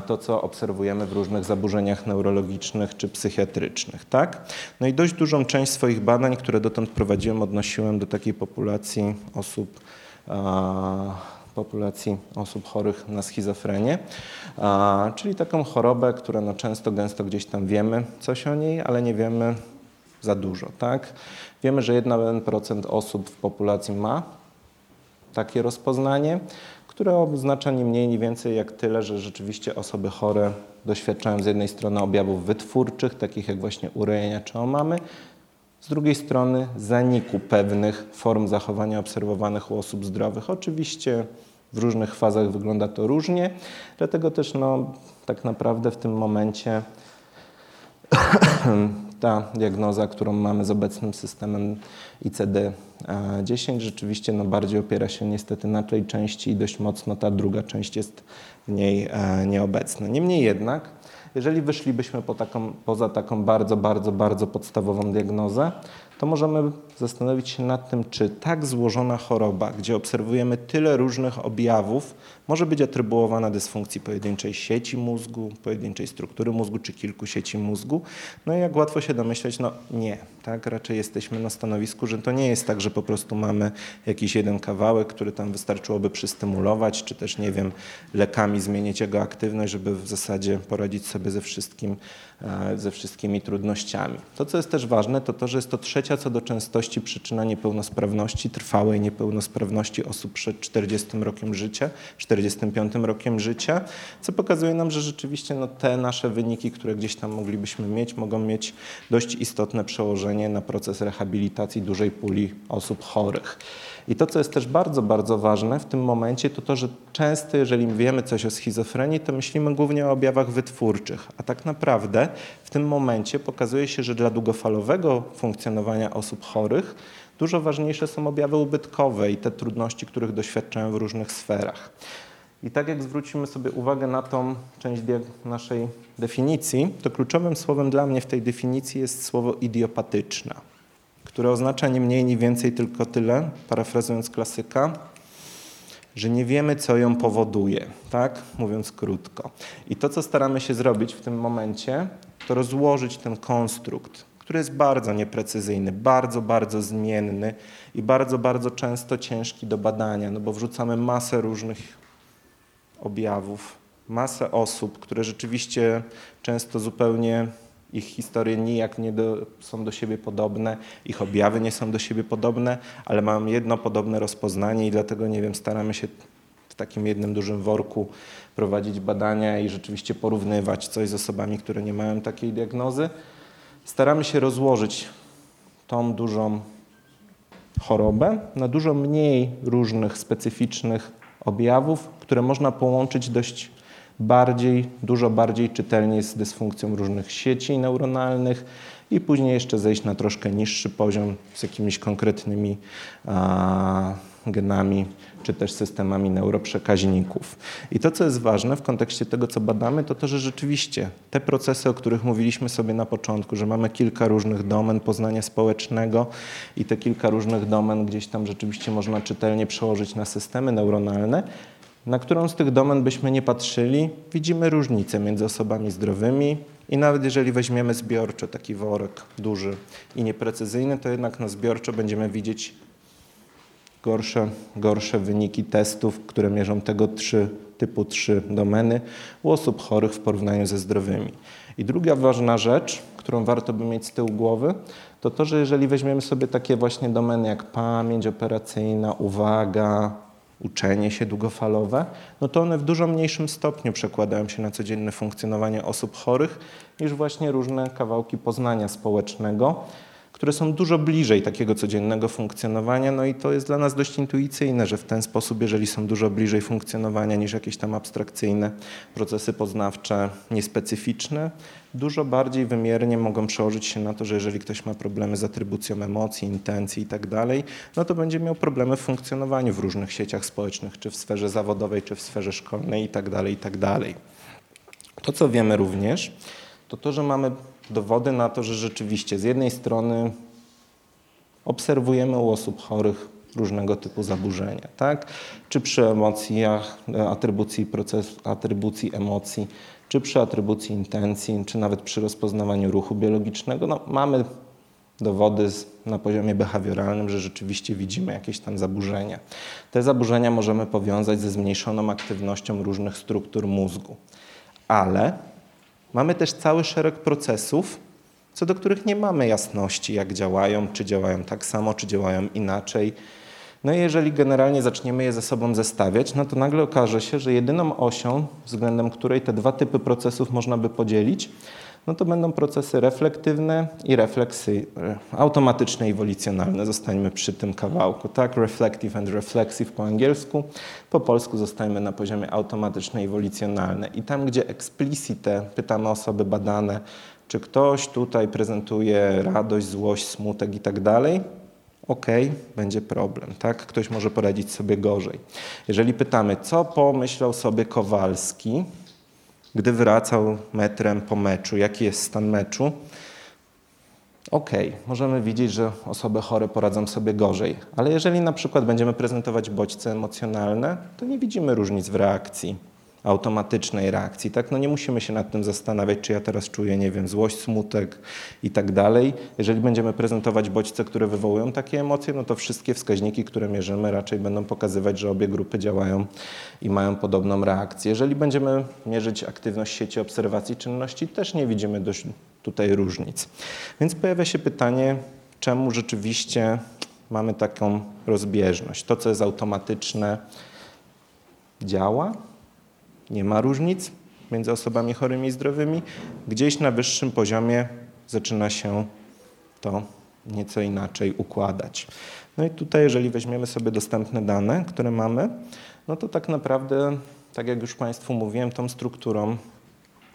to, co obserwujemy w różnych zaburzeniach neurologicznych czy psychiatrycznych. Tak? No i dość dużą część swoich badań, które dotąd prowadziłem, odnosiłem do takiej populacji osób, populacji osób chorych na schizofrenię, czyli taką chorobę, która no często, gęsto gdzieś tam wiemy coś o niej, ale nie wiemy za dużo. Tak? Wiemy, że 1% osób w populacji ma takie rozpoznanie, które oznacza nie mniej, nie więcej jak tyle, że rzeczywiście osoby chore doświadczają z jednej strony objawów wytwórczych, takich jak właśnie urojenia czy omamy, z drugiej strony zaniku pewnych form zachowania obserwowanych u osób zdrowych. Oczywiście w różnych fazach wygląda to różnie, dlatego też no, tak naprawdę w tym momencie ta diagnoza, którą mamy z obecnym systemem ICD-10 rzeczywiście no, bardziej opiera się niestety na tej części i dość mocno ta druga część jest w niej e, nieobecna. Niemniej jednak, jeżeli wyszlibyśmy po taką, poza taką bardzo, bardzo, bardzo podstawową diagnozę, to możemy zastanowić się nad tym, czy tak złożona choroba, gdzie obserwujemy tyle różnych objawów, może być atrybuowana dysfunkcji pojedynczej sieci mózgu, pojedynczej struktury mózgu czy kilku sieci mózgu. No i jak łatwo się domyśleć, no nie, tak? Raczej jesteśmy na stanowisku, że to nie jest tak, że po prostu mamy jakiś jeden kawałek, który tam wystarczyłoby przystymulować, czy też, nie wiem, lekami zmienić jego aktywność, żeby w zasadzie poradzić sobie ze wszystkim, e, ze wszystkimi trudnościami. To, co jest też ważne, to to, że jest to trzecia co do częstości przyczyna niepełnosprawności, trwałej niepełnosprawności osób przed 40 rokiem życia, 45 rokiem życia, co pokazuje nam, że rzeczywiście no, te nasze wyniki, które gdzieś tam moglibyśmy mieć, mogą mieć dość istotne przełożenie na proces rehabilitacji dużej puli osób chorych. I to, co jest też bardzo, bardzo ważne w tym momencie, to to, że często, jeżeli wiemy coś o schizofrenii, to myślimy głównie o objawach wytwórczych, a tak naprawdę w tym momencie pokazuje się, że dla długofalowego funkcjonowania osób chorych dużo ważniejsze są objawy ubytkowe i te trudności, których doświadczają w różnych sferach. I tak jak zwrócimy sobie uwagę na tą część naszej definicji, to kluczowym słowem dla mnie w tej definicji jest słowo idiopatyczna które oznacza nie mniej, nie więcej tylko tyle, parafrazując klasyka, że nie wiemy, co ją powoduje, tak? Mówiąc krótko. I to, co staramy się zrobić w tym momencie, to rozłożyć ten konstrukt, który jest bardzo nieprecyzyjny, bardzo, bardzo zmienny i bardzo, bardzo często ciężki do badania, no bo wrzucamy masę różnych objawów, masę osób, które rzeczywiście często zupełnie ich historie nijak nie do, są do siebie podobne, ich objawy nie są do siebie podobne, ale mają jedno podobne rozpoznanie i dlatego, nie wiem, staramy się w takim jednym dużym worku prowadzić badania i rzeczywiście porównywać coś z osobami, które nie mają takiej diagnozy. Staramy się rozłożyć tą dużą chorobę na dużo mniej różnych specyficznych objawów, które można połączyć dość bardziej, dużo bardziej czytelnie z dysfunkcją różnych sieci neuronalnych i później jeszcze zejść na troszkę niższy poziom z jakimiś konkretnymi a, genami czy też systemami neuroprzekaźników. I to, co jest ważne w kontekście tego, co badamy, to to, że rzeczywiście te procesy, o których mówiliśmy sobie na początku, że mamy kilka różnych domen poznania społecznego i te kilka różnych domen gdzieś tam rzeczywiście można czytelnie przełożyć na systemy neuronalne, na którą z tych domen byśmy nie patrzyli, widzimy różnice między osobami zdrowymi i nawet jeżeli weźmiemy zbiorczo taki worek duży i nieprecyzyjny, to jednak na zbiorczo będziemy widzieć gorsze, gorsze wyniki testów, które mierzą tego trzy, typu 3 domeny u osób chorych w porównaniu ze zdrowymi. I druga ważna rzecz, którą warto by mieć z tyłu głowy, to to, że jeżeli weźmiemy sobie takie właśnie domeny jak pamięć operacyjna, uwaga, uczenie się długofalowe, no to one w dużo mniejszym stopniu przekładają się na codzienne funkcjonowanie osób chorych niż właśnie różne kawałki poznania społecznego, które są dużo bliżej takiego codziennego funkcjonowania. No i to jest dla nas dość intuicyjne, że w ten sposób, jeżeli są dużo bliżej funkcjonowania niż jakieś tam abstrakcyjne procesy poznawcze niespecyficzne, dużo bardziej wymiernie mogą przełożyć się na to, że jeżeli ktoś ma problemy z atrybucją emocji, intencji i tak dalej, no to będzie miał problemy w funkcjonowaniu w różnych sieciach społecznych, czy w sferze zawodowej, czy w sferze szkolnej i tak dalej, i tak dalej. To, co wiemy również, to to, że mamy dowody na to, że rzeczywiście z jednej strony obserwujemy u osób chorych różnego typu zaburzenia, tak? Czy przy emocjach, e, atrybucji procesu, atrybucji emocji, czy przy atrybucji intencji, czy nawet przy rozpoznawaniu ruchu biologicznego, no, mamy dowody na poziomie behawioralnym, że rzeczywiście widzimy jakieś tam zaburzenia. Te zaburzenia możemy powiązać ze zmniejszoną aktywnością różnych struktur mózgu. Ale mamy też cały szereg procesów, co do których nie mamy jasności, jak działają, czy działają tak samo, czy działają inaczej. No i jeżeli generalnie zaczniemy je ze sobą zestawiać, no to nagle okaże się, że jedyną osią, względem której te dwa typy procesów można by podzielić, no to będą procesy reflektywne i refleksy, automatyczne i wolicjonalne. Zostańmy przy tym kawałku, tak? Reflective and reflexive po angielsku. Po polsku zostańmy na poziomie automatyczne i wolicjonalne. I tam, gdzie explicite pytamy osoby badane, czy ktoś tutaj prezentuje radość, złość, smutek i tak dalej, ok, będzie problem, tak? Ktoś może poradzić sobie gorzej. Jeżeli pytamy, co pomyślał sobie Kowalski, gdy wracał metrem po meczu, jaki jest stan meczu, ok, możemy widzieć, że osoby chore poradzą sobie gorzej, ale jeżeli na przykład będziemy prezentować bodźce emocjonalne, to nie widzimy różnic w reakcji automatycznej reakcji. Tak? No nie musimy się nad tym zastanawiać, czy ja teraz czuję, nie wiem, złość, smutek i tak dalej. Jeżeli będziemy prezentować bodźce, które wywołują takie emocje, no to wszystkie wskaźniki, które mierzymy, raczej będą pokazywać, że obie grupy działają i mają podobną reakcję. Jeżeli będziemy mierzyć aktywność sieci obserwacji czynności, też nie widzimy dość tutaj różnic. Więc pojawia się pytanie, czemu rzeczywiście mamy taką rozbieżność? To, co jest automatyczne, działa, nie ma różnic między osobami chorymi i zdrowymi. Gdzieś na wyższym poziomie zaczyna się to nieco inaczej układać. No i tutaj, jeżeli weźmiemy sobie dostępne dane, które mamy, no to tak naprawdę, tak jak już Państwu mówiłem, tą strukturą,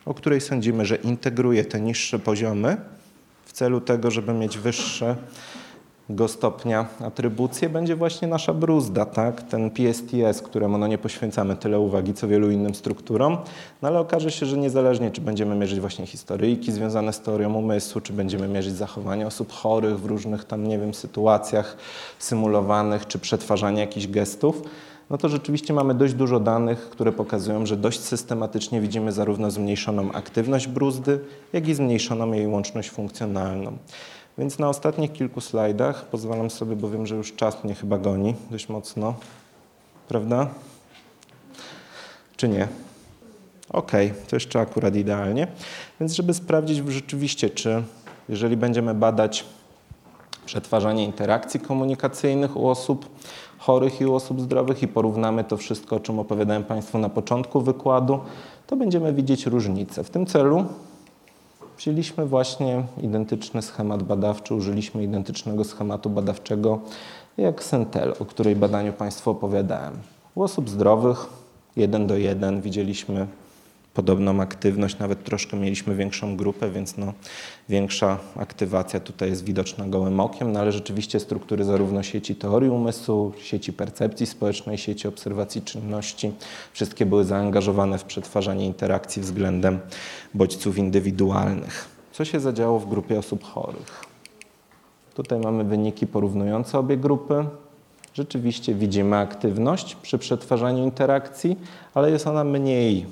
o której sądzimy, że integruje te niższe poziomy w celu tego, żeby mieć wyższe stopnia atrybucję będzie właśnie nasza bruzda, tak? ten PSTS, któremu no nie poświęcamy tyle uwagi, co wielu innym strukturom, no ale okaże się, że niezależnie, czy będziemy mierzyć właśnie historyjki związane z teorią umysłu, czy będziemy mierzyć zachowanie osób chorych w różnych tam, nie wiem, sytuacjach symulowanych, czy przetwarzanie jakichś gestów, no to rzeczywiście mamy dość dużo danych, które pokazują, że dość systematycznie widzimy zarówno zmniejszoną aktywność bruzdy, jak i zmniejszoną jej łączność funkcjonalną. Więc na ostatnich kilku slajdach pozwalam sobie, bo wiem, że już czas mnie chyba goni dość mocno, prawda? Czy nie? Ok, to jeszcze akurat idealnie. Więc żeby sprawdzić rzeczywiście, czy jeżeli będziemy badać przetwarzanie interakcji komunikacyjnych u osób chorych i u osób zdrowych i porównamy to wszystko, o czym opowiadałem Państwu na początku wykładu, to będziemy widzieć różnice. W tym celu Wzięliśmy właśnie identyczny schemat badawczy, użyliśmy identycznego schematu badawczego jak Sentel, o której badaniu Państwu opowiadałem. U osób zdrowych 1 do 1 widzieliśmy podobną aktywność, nawet troszkę mieliśmy większą grupę, więc no, większa aktywacja tutaj jest widoczna gołym okiem, no ale rzeczywiście struktury zarówno sieci teorii umysłu, sieci percepcji społecznej, sieci obserwacji czynności, wszystkie były zaangażowane w przetwarzanie interakcji względem bodźców indywidualnych. Co się zadziało w grupie osób chorych? Tutaj mamy wyniki porównujące obie grupy. Rzeczywiście widzimy aktywność przy przetwarzaniu interakcji, ale jest ona mniej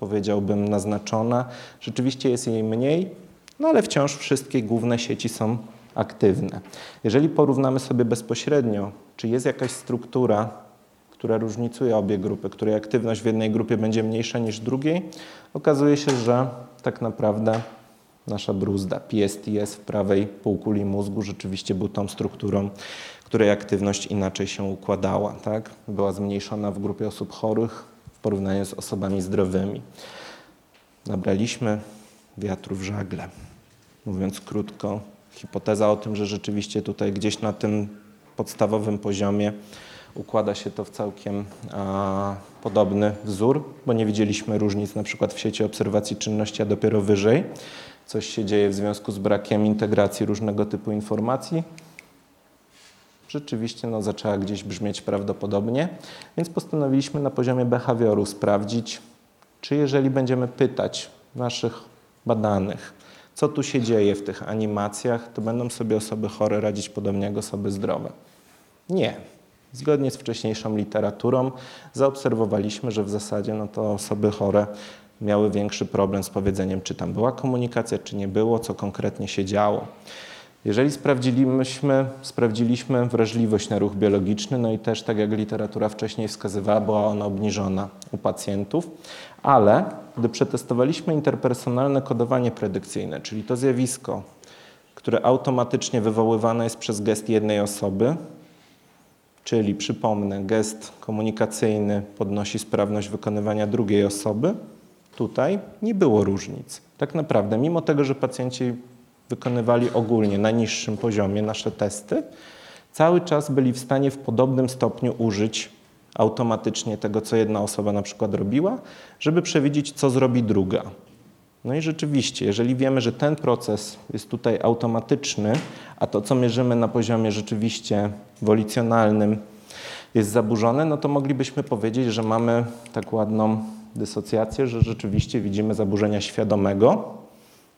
powiedziałbym, naznaczona. Rzeczywiście jest jej mniej, no ale wciąż wszystkie główne sieci są aktywne. Jeżeli porównamy sobie bezpośrednio, czy jest jakaś struktura, która różnicuje obie grupy, której aktywność w jednej grupie będzie mniejsza niż drugiej, okazuje się, że tak naprawdę nasza bruzda, PSTS w prawej półkuli mózgu rzeczywiście był tą strukturą, której aktywność inaczej się układała. Tak? Była zmniejszona w grupie osób chorych, porównaniu z osobami zdrowymi. Nabraliśmy wiatru w żagle. Mówiąc krótko, hipoteza o tym, że rzeczywiście tutaj gdzieś na tym podstawowym poziomie układa się to w całkiem a, podobny wzór, bo nie widzieliśmy różnic na przykład w sieci obserwacji czynności, a dopiero wyżej. Coś się dzieje w związku z brakiem integracji różnego typu informacji rzeczywiście no, zaczęła gdzieś brzmieć prawdopodobnie, więc postanowiliśmy na poziomie behawioru sprawdzić, czy jeżeli będziemy pytać naszych badanych, co tu się dzieje w tych animacjach, to będą sobie osoby chore radzić podobnie jak osoby zdrowe. Nie. Zgodnie z wcześniejszą literaturą zaobserwowaliśmy, że w zasadzie no to osoby chore miały większy problem z powiedzeniem, czy tam była komunikacja, czy nie było, co konkretnie się działo. Jeżeli sprawdziliśmy, sprawdziliśmy wrażliwość na ruch biologiczny, no i też tak jak literatura wcześniej wskazywała, była ona obniżona u pacjentów, ale gdy przetestowaliśmy interpersonalne kodowanie predykcyjne, czyli to zjawisko, które automatycznie wywoływane jest przez gest jednej osoby, czyli przypomnę, gest komunikacyjny podnosi sprawność wykonywania drugiej osoby, tutaj nie było różnic. Tak naprawdę, mimo tego, że pacjenci wykonywali ogólnie na niższym poziomie nasze testy, cały czas byli w stanie w podobnym stopniu użyć automatycznie tego, co jedna osoba na przykład robiła, żeby przewidzieć, co zrobi druga. No i rzeczywiście, jeżeli wiemy, że ten proces jest tutaj automatyczny, a to, co mierzymy na poziomie rzeczywiście wolicjonalnym, jest zaburzone, no to moglibyśmy powiedzieć, że mamy tak ładną dysocjację, że rzeczywiście widzimy zaburzenia świadomego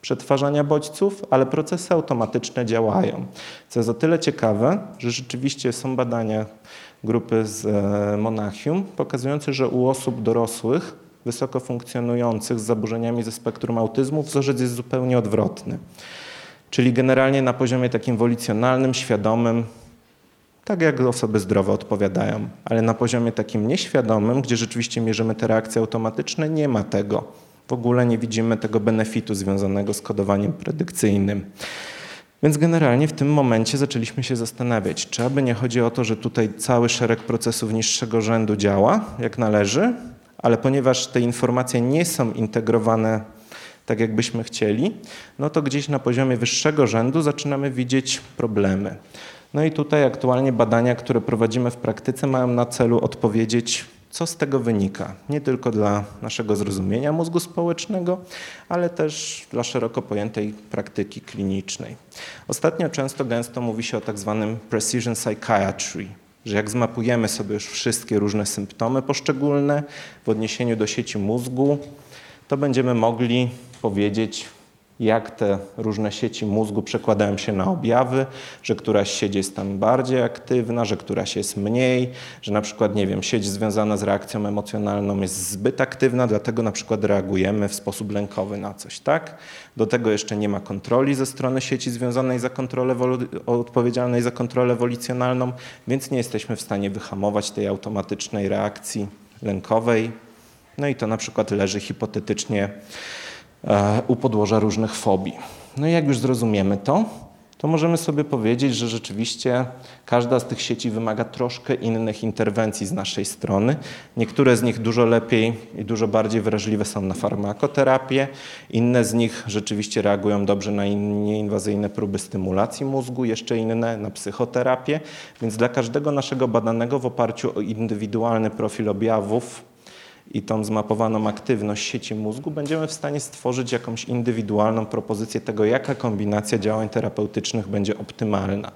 przetwarzania bodźców, ale procesy automatyczne działają. Co jest o tyle ciekawe, że rzeczywiście są badania grupy z e, Monachium pokazujące, że u osób dorosłych wysoko funkcjonujących z zaburzeniami ze spektrum autyzmu wzorzec jest zupełnie odwrotny. Czyli generalnie na poziomie takim wolicjonalnym, świadomym, tak jak osoby zdrowe odpowiadają, ale na poziomie takim nieświadomym, gdzie rzeczywiście mierzymy te reakcje automatyczne, nie ma tego. W ogóle nie widzimy tego benefitu związanego z kodowaniem predykcyjnym. Więc generalnie w tym momencie zaczęliśmy się zastanawiać, czy aby nie chodzi o to, że tutaj cały szereg procesów niższego rzędu działa jak należy, ale ponieważ te informacje nie są integrowane tak, jakbyśmy chcieli, no to gdzieś na poziomie wyższego rzędu zaczynamy widzieć problemy. No i tutaj aktualnie badania, które prowadzimy w praktyce, mają na celu odpowiedzieć, co z tego wynika. Nie tylko dla naszego zrozumienia mózgu społecznego, ale też dla szeroko pojętej praktyki klinicznej. Ostatnio często gęsto mówi się o tak zwanym precision psychiatry, że jak zmapujemy sobie już wszystkie różne symptomy poszczególne w odniesieniu do sieci mózgu, to będziemy mogli powiedzieć, jak te różne sieci mózgu przekładają się na objawy, że któraś sieć jest tam bardziej aktywna, że któraś jest mniej, że na przykład, nie wiem, sieć związana z reakcją emocjonalną jest zbyt aktywna, dlatego na przykład reagujemy w sposób lękowy na coś, tak? Do tego jeszcze nie ma kontroli ze strony sieci związanej za kontrolę, odpowiedzialnej za kontrolę wolicjonalną, więc nie jesteśmy w stanie wyhamować tej automatycznej reakcji lękowej. No i to na przykład leży hipotetycznie u podłoża różnych fobii. No i jak już zrozumiemy to, to możemy sobie powiedzieć, że rzeczywiście każda z tych sieci wymaga troszkę innych interwencji z naszej strony. Niektóre z nich dużo lepiej i dużo bardziej wrażliwe są na farmakoterapię, inne z nich rzeczywiście reagują dobrze na nieinwazyjne próby stymulacji mózgu, jeszcze inne na psychoterapię, więc dla każdego naszego badanego w oparciu o indywidualny profil objawów i tą zmapowaną aktywność sieci mózgu, będziemy w stanie stworzyć jakąś indywidualną propozycję tego, jaka kombinacja działań terapeutycznych będzie optymalna.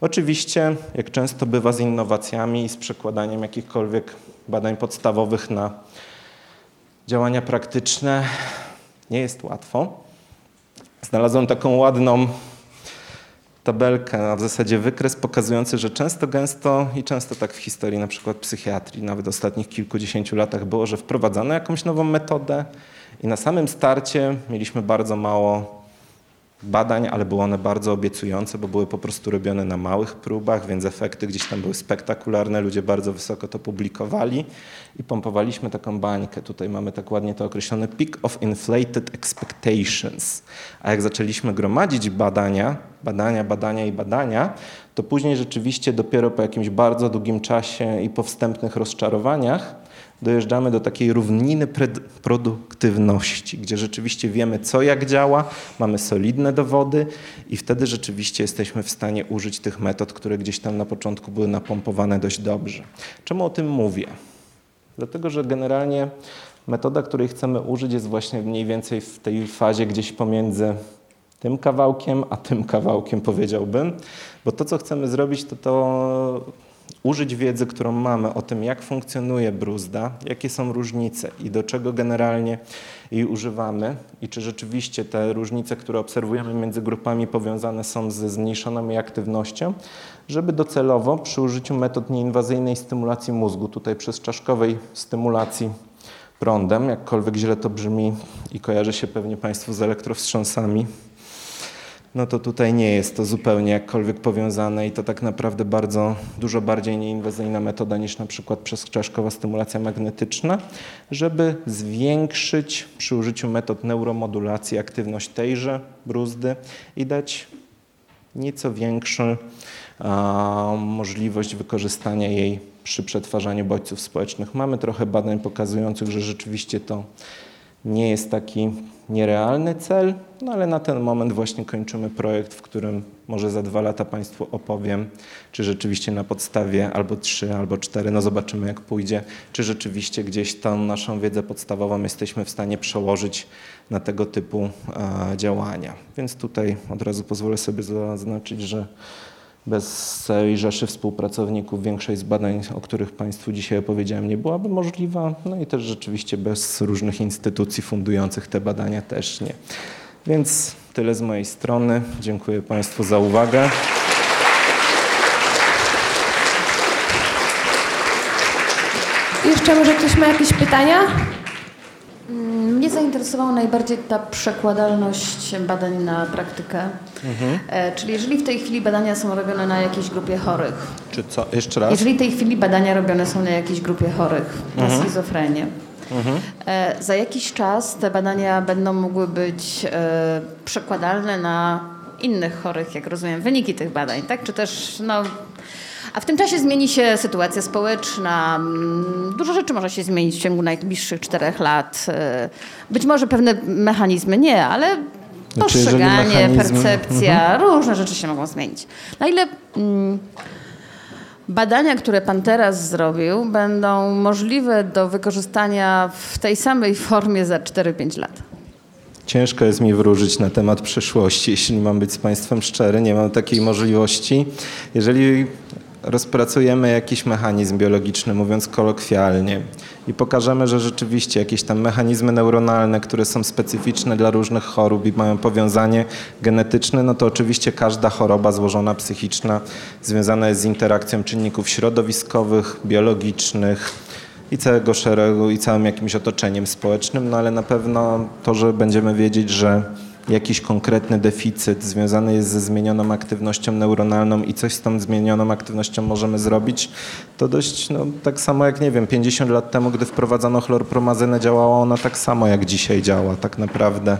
Oczywiście, jak często bywa z innowacjami i z przekładaniem jakichkolwiek badań podstawowych na działania praktyczne, nie jest łatwo. Znalazłem taką ładną tabelkę, a w zasadzie wykres pokazujący, że często, gęsto i często tak w historii na przykład psychiatrii, nawet ostatnich kilkudziesięciu latach było, że wprowadzano jakąś nową metodę i na samym starcie mieliśmy bardzo mało badań, ale były one bardzo obiecujące, bo były po prostu robione na małych próbach, więc efekty gdzieś tam były spektakularne, ludzie bardzo wysoko to publikowali i pompowaliśmy taką bańkę. Tutaj mamy tak ładnie to określone peak of inflated expectations. A jak zaczęliśmy gromadzić badania, badania, badania i badania, to później rzeczywiście dopiero po jakimś bardzo długim czasie i po wstępnych rozczarowaniach dojeżdżamy do takiej równiny produktywności, gdzie rzeczywiście wiemy, co jak działa, mamy solidne dowody i wtedy rzeczywiście jesteśmy w stanie użyć tych metod, które gdzieś tam na początku były napompowane dość dobrze. Czemu o tym mówię? Dlatego, że generalnie metoda, której chcemy użyć, jest właśnie mniej więcej w tej fazie gdzieś pomiędzy tym kawałkiem, a tym kawałkiem powiedziałbym, bo to, co chcemy zrobić, to to użyć wiedzy, którą mamy o tym, jak funkcjonuje bruzda, jakie są różnice i do czego generalnie jej używamy i czy rzeczywiście te różnice, które obserwujemy między grupami powiązane są ze zmniejszoną aktywnością, żeby docelowo przy użyciu metod nieinwazyjnej stymulacji mózgu, tutaj przez czaszkowej stymulacji prądem, jakkolwiek źle to brzmi i kojarzy się pewnie Państwu z elektrowstrząsami, no to tutaj nie jest to zupełnie jakkolwiek powiązane i to tak naprawdę bardzo dużo bardziej nieinwazyjna metoda niż na przykład przezczaszkowa stymulacja magnetyczna, żeby zwiększyć przy użyciu metod neuromodulacji aktywność tejże bruzdy i dać nieco większą możliwość wykorzystania jej przy przetwarzaniu bodźców społecznych. Mamy trochę badań pokazujących, że rzeczywiście to nie jest taki nierealny cel, no ale na ten moment właśnie kończymy projekt, w którym może za dwa lata Państwu opowiem, czy rzeczywiście na podstawie albo trzy, albo cztery, no zobaczymy jak pójdzie, czy rzeczywiście gdzieś tą naszą wiedzę podstawową jesteśmy w stanie przełożyć na tego typu e, działania. Więc tutaj od razu pozwolę sobie zaznaczyć, że bez całej rzeszy współpracowników większość z badań, o których Państwu dzisiaj opowiedziałem, nie byłaby możliwa. No i też rzeczywiście bez różnych instytucji fundujących te badania też nie. Więc tyle z mojej strony. Dziękuję Państwu za uwagę. Jeszcze może ktoś ma jakieś pytania? Mnie zainteresowała najbardziej ta przekładalność badań na praktykę. Mhm. E, czyli jeżeli w tej chwili badania są robione na jakiejś grupie chorych. Czy co? Jeszcze raz? Jeżeli w tej chwili badania robione są na jakiejś grupie chorych mhm. na schizofrenię. Mhm. E, za jakiś czas te badania będą mogły być e, przekładalne na innych chorych, jak rozumiem, wyniki tych badań, tak? Czy też no, a w tym czasie zmieni się sytuacja społeczna. Mm, dużo rzeczy może się zmienić w ciągu najbliższych czterech lat. E, być może pewne mechanizmy nie, ale znaczy, postrzeganie, percepcja, mhm. różne rzeczy się mogą zmienić. Na ile mm, badania, które pan teraz zrobił, będą możliwe do wykorzystania w tej samej formie za 4-5 lat? Ciężko jest mi wróżyć na temat przyszłości, jeśli mam być z Państwem szczery. Nie mam takiej możliwości. Jeżeli rozpracujemy jakiś mechanizm biologiczny, mówiąc kolokwialnie, i pokażemy, że rzeczywiście jakieś tam mechanizmy neuronalne, które są specyficzne dla różnych chorób i mają powiązanie genetyczne, no to oczywiście każda choroba złożona psychiczna związana jest z interakcją czynników środowiskowych, biologicznych, i całego szeregu, i całym jakimś otoczeniem społecznym, no ale na pewno to, że będziemy wiedzieć, że jakiś konkretny deficyt związany jest ze zmienioną aktywnością neuronalną i coś z tą zmienioną aktywnością możemy zrobić, to dość no, tak samo jak nie wiem, 50 lat temu, gdy wprowadzono chlorpromazynę, działała ona tak samo jak dzisiaj działa tak naprawdę.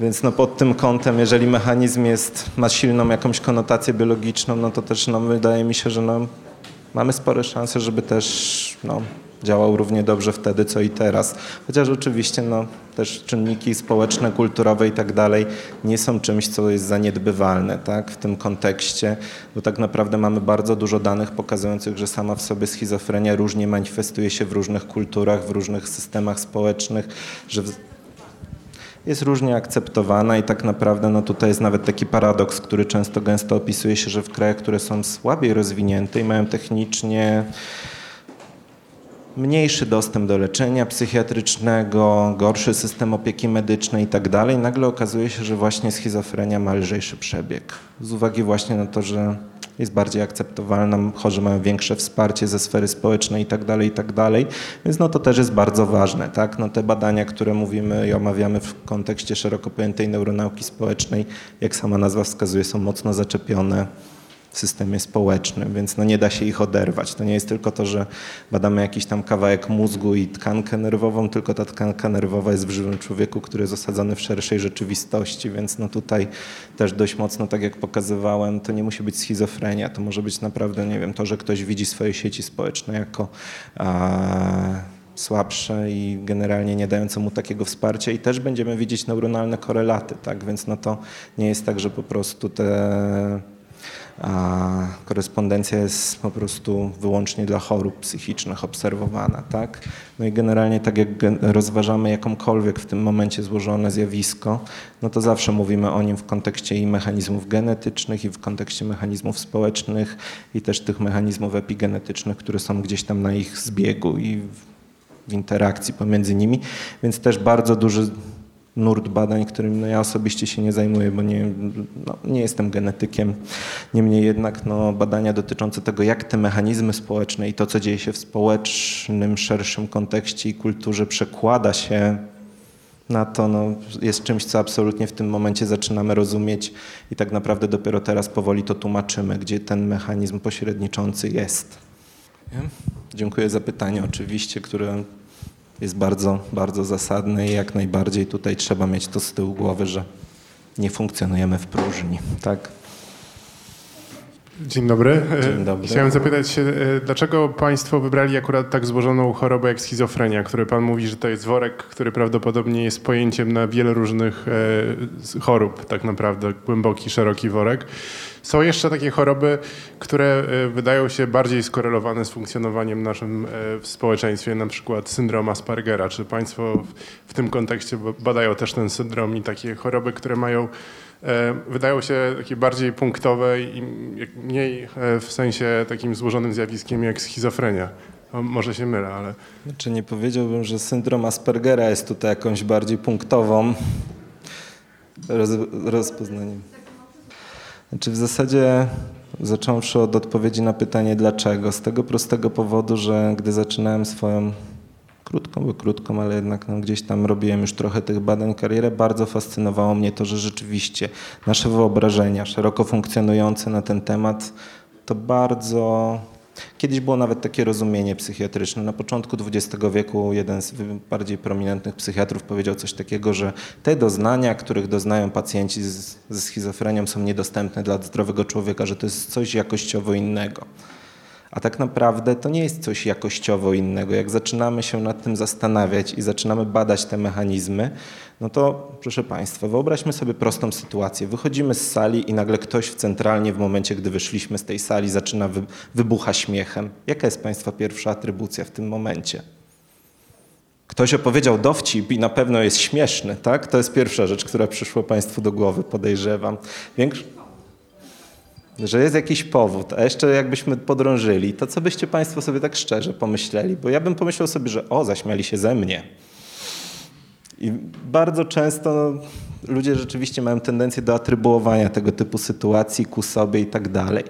Więc no pod tym kątem, jeżeli mechanizm jest, ma silną jakąś konotację biologiczną, no to też no, wydaje mi się, że no, mamy spore szanse, żeby też no, działał równie dobrze wtedy, co i teraz. Chociaż oczywiście no, też czynniki społeczne, kulturowe i tak dalej nie są czymś, co jest zaniedbywalne tak, w tym kontekście, bo tak naprawdę mamy bardzo dużo danych pokazujących, że sama w sobie schizofrenia różnie manifestuje się w różnych kulturach, w różnych systemach społecznych, że jest różnie akceptowana i tak naprawdę no tutaj jest nawet taki paradoks, który często gęsto opisuje się, że w krajach, które są słabiej rozwinięte i mają technicznie mniejszy dostęp do leczenia psychiatrycznego, gorszy system opieki medycznej i tak dalej, nagle okazuje się, że właśnie schizofrenia ma lżejszy przebieg. Z uwagi właśnie na to, że jest bardziej akceptowalna, chorzy mają większe wsparcie ze sfery społecznej i tak dalej, i tak dalej. Więc no to też jest bardzo ważne, tak? No te badania, które mówimy i omawiamy w kontekście szeroko pojętej neuronauki społecznej, jak sama nazwa wskazuje, są mocno zaczepione systemie społecznym, więc no nie da się ich oderwać. To nie jest tylko to, że badamy jakiś tam kawałek mózgu i tkankę nerwową, tylko ta tkanka nerwowa jest w żywym człowieku, który jest osadzony w szerszej rzeczywistości, więc no tutaj też dość mocno, tak jak pokazywałem, to nie musi być schizofrenia, to może być naprawdę, nie wiem, to, że ktoś widzi swoje sieci społeczne jako a, słabsze i generalnie nie dające mu takiego wsparcia. I też będziemy widzieć neuronalne korelaty, tak, więc no to nie jest tak, że po prostu te a korespondencja jest po prostu wyłącznie dla chorób psychicznych obserwowana, tak? No i generalnie tak jak rozważamy jakąkolwiek w tym momencie złożone zjawisko, no to zawsze mówimy o nim w kontekście i mechanizmów genetycznych i w kontekście mechanizmów społecznych i też tych mechanizmów epigenetycznych, które są gdzieś tam na ich zbiegu i w interakcji pomiędzy nimi, więc też bardzo duży nurt badań, którym no ja osobiście się nie zajmuję, bo nie, no, nie jestem genetykiem. Niemniej jednak no, badania dotyczące tego, jak te mechanizmy społeczne i to, co dzieje się w społecznym, szerszym kontekście i kulturze przekłada się na to, no, jest czymś, co absolutnie w tym momencie zaczynamy rozumieć i tak naprawdę dopiero teraz powoli to tłumaczymy, gdzie ten mechanizm pośredniczący jest. Dziękuję za pytanie oczywiście, które jest bardzo, bardzo zasadne i jak najbardziej tutaj trzeba mieć to z tyłu głowy, że nie funkcjonujemy w próżni. Tak? Dzień dobry. Dzień dobry. Chciałem zapytać się, e, dlaczego Państwo wybrali akurat tak złożoną chorobę jak schizofrenia, który Pan mówi, że to jest worek, który prawdopodobnie jest pojęciem na wiele różnych e, chorób, tak naprawdę, głęboki, szeroki worek. Są jeszcze takie choroby, które e, wydają się bardziej skorelowane z funkcjonowaniem naszym w społeczeństwie, na przykład syndrom Aspergera. Czy Państwo w tym kontekście badają też ten syndrom i takie choroby, które mają E, wydają się takie bardziej punktowe i mniej e, w sensie takim złożonym zjawiskiem jak schizofrenia. może się mylę, ale... Znaczy nie powiedziałbym, że syndrom Aspergera jest tutaj jakąś bardziej punktową roz, rozpoznaniem. Znaczy w zasadzie zacząwszy od odpowiedzi na pytanie dlaczego, z tego prostego powodu, że gdy zaczynałem swoją krótką, bo krótką, ale jednak no, gdzieś tam robiłem już trochę tych badań karierę. Bardzo fascynowało mnie to, że rzeczywiście nasze wyobrażenia szeroko funkcjonujące na ten temat to bardzo Kiedyś było nawet takie rozumienie psychiatryczne. Na początku XX wieku jeden z bardziej prominentnych psychiatrów powiedział coś takiego, że te doznania, których doznają pacjenci z, ze schizofrenią są niedostępne dla zdrowego człowieka, że to jest coś jakościowo innego. A tak naprawdę to nie jest coś jakościowo innego. Jak zaczynamy się nad tym zastanawiać i zaczynamy badać te mechanizmy, no to proszę Państwa, wyobraźmy sobie prostą sytuację. Wychodzimy z sali i nagle ktoś w centralnie w momencie, gdy wyszliśmy z tej sali, zaczyna wy, wybucha śmiechem. Jaka jest Państwa pierwsza atrybucja w tym momencie? Ktoś opowiedział dowcip i na pewno jest śmieszny, tak? To jest pierwsza rzecz, która przyszła Państwu do głowy, podejrzewam. Większy że jest jakiś powód, a jeszcze jakbyśmy podrążyli, to co byście Państwo sobie tak szczerze pomyśleli? Bo ja bym pomyślał sobie, że o, zaśmiali się ze mnie. I bardzo często ludzie rzeczywiście mają tendencję do atrybuowania tego typu sytuacji ku sobie i tak dalej.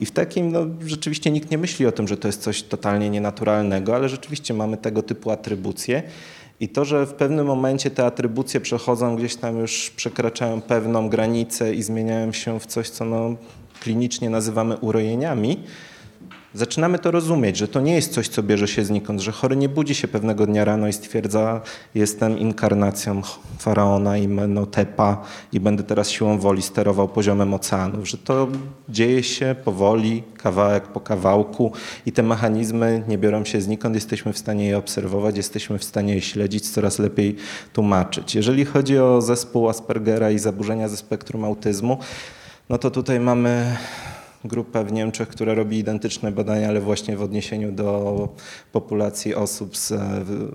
I w takim, no, rzeczywiście nikt nie myśli o tym, że to jest coś totalnie nienaturalnego, ale rzeczywiście mamy tego typu atrybucje. I to, że w pewnym momencie te atrybucje przechodzą gdzieś tam już, przekraczają pewną granicę i zmieniają się w coś, co no, klinicznie nazywamy urojeniami, zaczynamy to rozumieć, że to nie jest coś, co bierze się znikąd, że chory nie budzi się pewnego dnia rano i stwierdza, jestem inkarnacją faraona i Menotepa i będę teraz siłą woli sterował poziomem oceanów, że to dzieje się powoli, kawałek po kawałku i te mechanizmy nie biorą się znikąd, jesteśmy w stanie je obserwować, jesteśmy w stanie je śledzić, coraz lepiej tłumaczyć. Jeżeli chodzi o zespół Aspergera i zaburzenia ze spektrum autyzmu, no to tutaj mamy grupę w Niemczech, która robi identyczne badania, ale właśnie w odniesieniu do populacji osób z,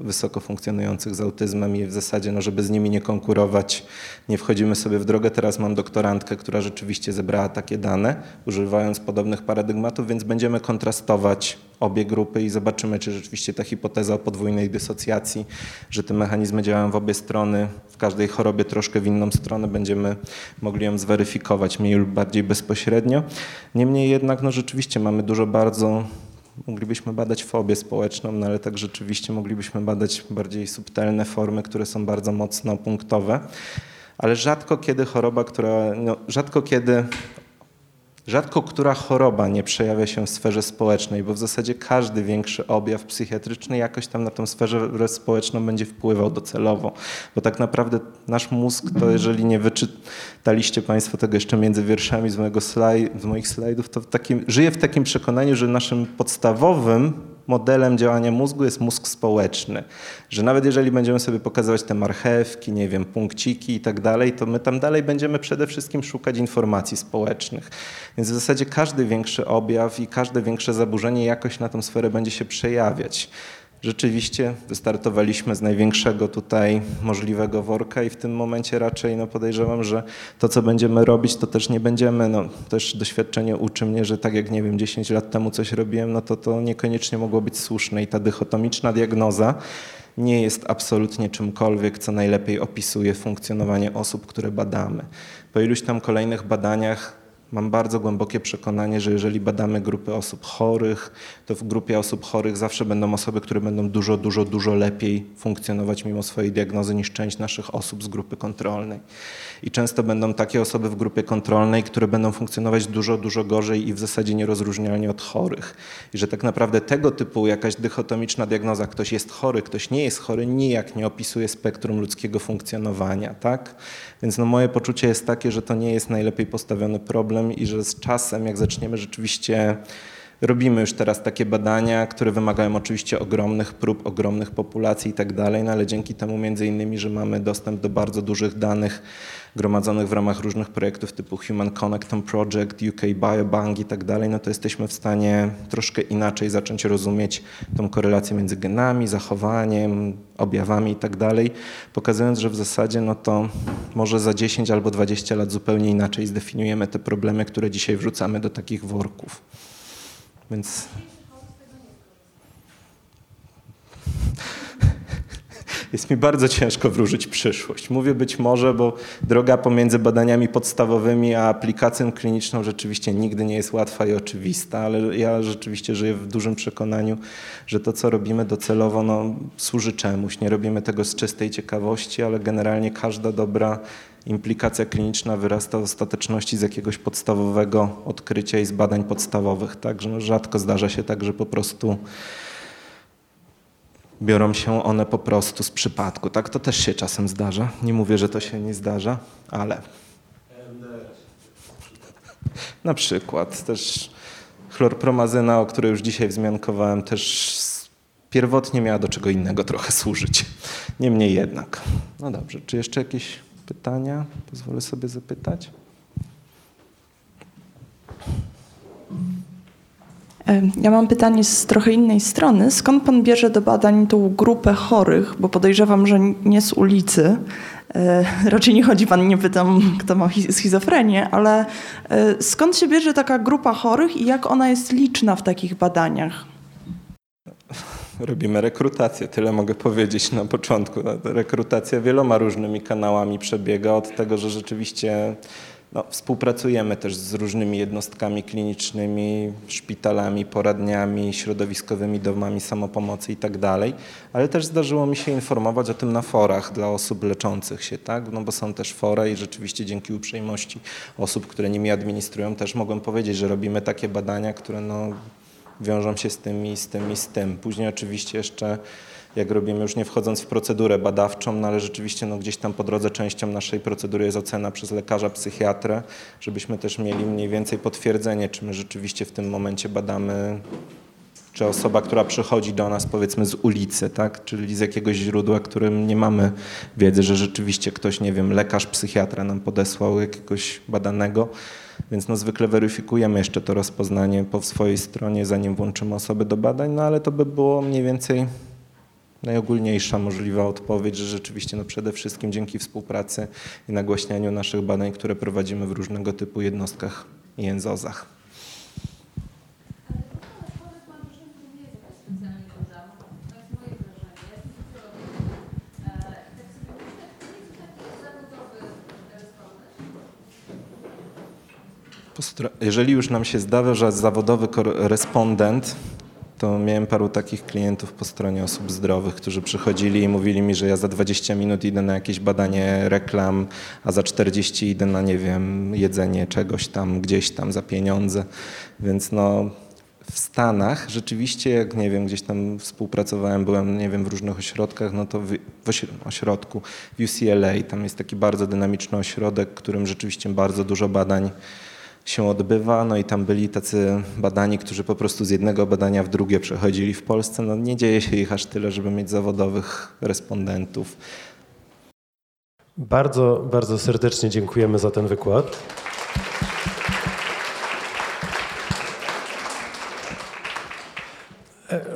wysoko funkcjonujących z autyzmem i w zasadzie, no, żeby z nimi nie konkurować, nie wchodzimy sobie w drogę. Teraz mam doktorantkę, która rzeczywiście zebrała takie dane, używając podobnych paradygmatów, więc będziemy kontrastować obie grupy i zobaczymy, czy rzeczywiście ta hipoteza o podwójnej dysocjacji, że te mechanizmy działają w obie strony, w każdej chorobie troszkę w inną stronę, będziemy mogli ją zweryfikować mniej lub bardziej bezpośrednio. Niemniej jednak no rzeczywiście mamy dużo bardzo moglibyśmy badać fobię społeczną, no ale tak rzeczywiście moglibyśmy badać bardziej subtelne formy, które są bardzo mocno punktowe. Ale rzadko kiedy choroba, która, no, rzadko kiedy Rzadko która choroba nie przejawia się w sferze społecznej, bo w zasadzie każdy większy objaw psychiatryczny jakoś tam na tą sferę społeczną będzie wpływał docelowo. Bo tak naprawdę nasz mózg, to jeżeli nie wyczytaliście Państwo tego jeszcze między wierszami z, mojego slaj, z moich slajdów, to w takim, żyje w takim przekonaniu, że naszym podstawowym modelem działania mózgu jest mózg społeczny. Że nawet jeżeli będziemy sobie pokazywać te marchewki, nie wiem, punkciki i tak dalej, to my tam dalej będziemy przede wszystkim szukać informacji społecznych. Więc w zasadzie każdy większy objaw i każde większe zaburzenie jakoś na tą sferę będzie się przejawiać. Rzeczywiście wystartowaliśmy z największego tutaj możliwego worka i w tym momencie raczej no podejrzewam, że to co będziemy robić to też nie będziemy, no też doświadczenie uczy mnie, że tak jak nie wiem 10 lat temu coś robiłem, no to to niekoniecznie mogło być słuszne i ta dychotomiczna diagnoza nie jest absolutnie czymkolwiek, co najlepiej opisuje funkcjonowanie osób, które badamy. Po iluś tam kolejnych badaniach Mam bardzo głębokie przekonanie, że jeżeli badamy grupy osób chorych, to w grupie osób chorych zawsze będą osoby, które będą dużo, dużo, dużo lepiej funkcjonować mimo swojej diagnozy niż część naszych osób z grupy kontrolnej. I często będą takie osoby w grupie kontrolnej, które będą funkcjonować dużo, dużo gorzej i w zasadzie nierozróżnialnie od chorych. I że tak naprawdę tego typu jakaś dychotomiczna diagnoza, ktoś jest chory, ktoś nie jest chory, nijak nie opisuje spektrum ludzkiego funkcjonowania. Tak? Więc no moje poczucie jest takie, że to nie jest najlepiej postawiony problem i że z czasem, jak zaczniemy rzeczywiście Robimy już teraz takie badania, które wymagają oczywiście ogromnych prób, ogromnych populacji i tak dalej, no ale dzięki temu między innymi, że mamy dostęp do bardzo dużych danych gromadzonych w ramach różnych projektów typu Human Connectome Project, UK Biobank i tak dalej, no to jesteśmy w stanie troszkę inaczej zacząć rozumieć tą korelację między genami, zachowaniem, objawami i tak dalej, pokazując, że w zasadzie no to może za 10 albo 20 lat zupełnie inaczej zdefiniujemy te problemy, które dzisiaj wrzucamy do takich worków. Więc jest mi bardzo ciężko wróżyć przyszłość. Mówię być może, bo droga pomiędzy badaniami podstawowymi a aplikacją kliniczną rzeczywiście nigdy nie jest łatwa i oczywista, ale ja rzeczywiście żyję w dużym przekonaniu, że to, co robimy docelowo, no, służy czemuś. Nie robimy tego z czystej ciekawości, ale generalnie każda dobra implikacja kliniczna wyrasta w ostateczności z jakiegoś podstawowego odkrycia i z badań podstawowych. Także no, rzadko zdarza się tak, że po prostu biorą się one po prostu z przypadku. Tak to też się czasem zdarza. Nie mówię, że to się nie zdarza, ale na przykład też chlorpromazyna, o której już dzisiaj wzmiankowałem, też pierwotnie miała do czego innego trochę służyć. Niemniej jednak. No dobrze, czy jeszcze jakieś pytania? Pozwolę sobie zapytać. Ja mam pytanie z trochę innej strony. Skąd pan bierze do badań tą grupę chorych? Bo podejrzewam, że nie z ulicy. E, raczej nie chodzi pan, nie pytam, kto ma schizofrenię, ale e, skąd się bierze taka grupa chorych i jak ona jest liczna w takich badaniach? robimy rekrutację. Tyle mogę powiedzieć na początku. Rekrutacja wieloma różnymi kanałami przebiega od tego, że rzeczywiście no, współpracujemy też z różnymi jednostkami klinicznymi, szpitalami, poradniami, środowiskowymi domami samopomocy i tak ale też zdarzyło mi się informować o tym na forach dla osób leczących się, tak? No bo są też fora i rzeczywiście dzięki uprzejmości osób, które nimi administrują, też mogłem powiedzieć, że robimy takie badania, które no, wiążą się z tym i z tym i z tym. Później oczywiście jeszcze jak robimy, już nie wchodząc w procedurę badawczą, no ale rzeczywiście no, gdzieś tam po drodze częścią naszej procedury jest ocena przez lekarza, psychiatrę, żebyśmy też mieli mniej więcej potwierdzenie, czy my rzeczywiście w tym momencie badamy czy osoba, która przychodzi do nas powiedzmy z ulicy, tak, czyli z jakiegoś źródła, którym nie mamy wiedzy, że rzeczywiście ktoś, nie wiem, lekarz, psychiatra nam podesłał jakiegoś badanego, więc no zwykle weryfikujemy jeszcze to rozpoznanie po swojej stronie, zanim włączymy osoby do badań, no ale to by było mniej więcej najogólniejsza możliwa odpowiedź, że rzeczywiście no przede wszystkim dzięki współpracy i nagłaśnianiu naszych badań, które prowadzimy w różnego typu jednostkach i jęzozach. Jeżeli już nam się zdarza, że zawodowy respondent, to miałem paru takich klientów po stronie osób zdrowych, którzy przychodzili i mówili mi, że ja za 20 minut idę na jakieś badanie reklam, a za 40 idę na, nie wiem, jedzenie czegoś tam, gdzieś tam za pieniądze. Więc no, w Stanach rzeczywiście, jak nie wiem, gdzieś tam współpracowałem, byłem, nie wiem, w różnych ośrodkach, no to w, ośrodku w UCLA, tam jest taki bardzo dynamiczny ośrodek, którym rzeczywiście bardzo dużo badań się odbywa. No i tam byli tacy badani, którzy po prostu z jednego badania w drugie przechodzili w Polsce. No nie dzieje się ich aż tyle, żeby mieć zawodowych respondentów. Bardzo, bardzo serdecznie dziękujemy za ten wykład.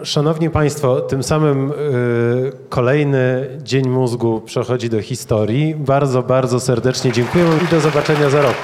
Szanowni Państwo, tym samym y, kolejny Dzień Mózgu przechodzi do historii. Bardzo, bardzo serdecznie dziękujemy i do zobaczenia za rok.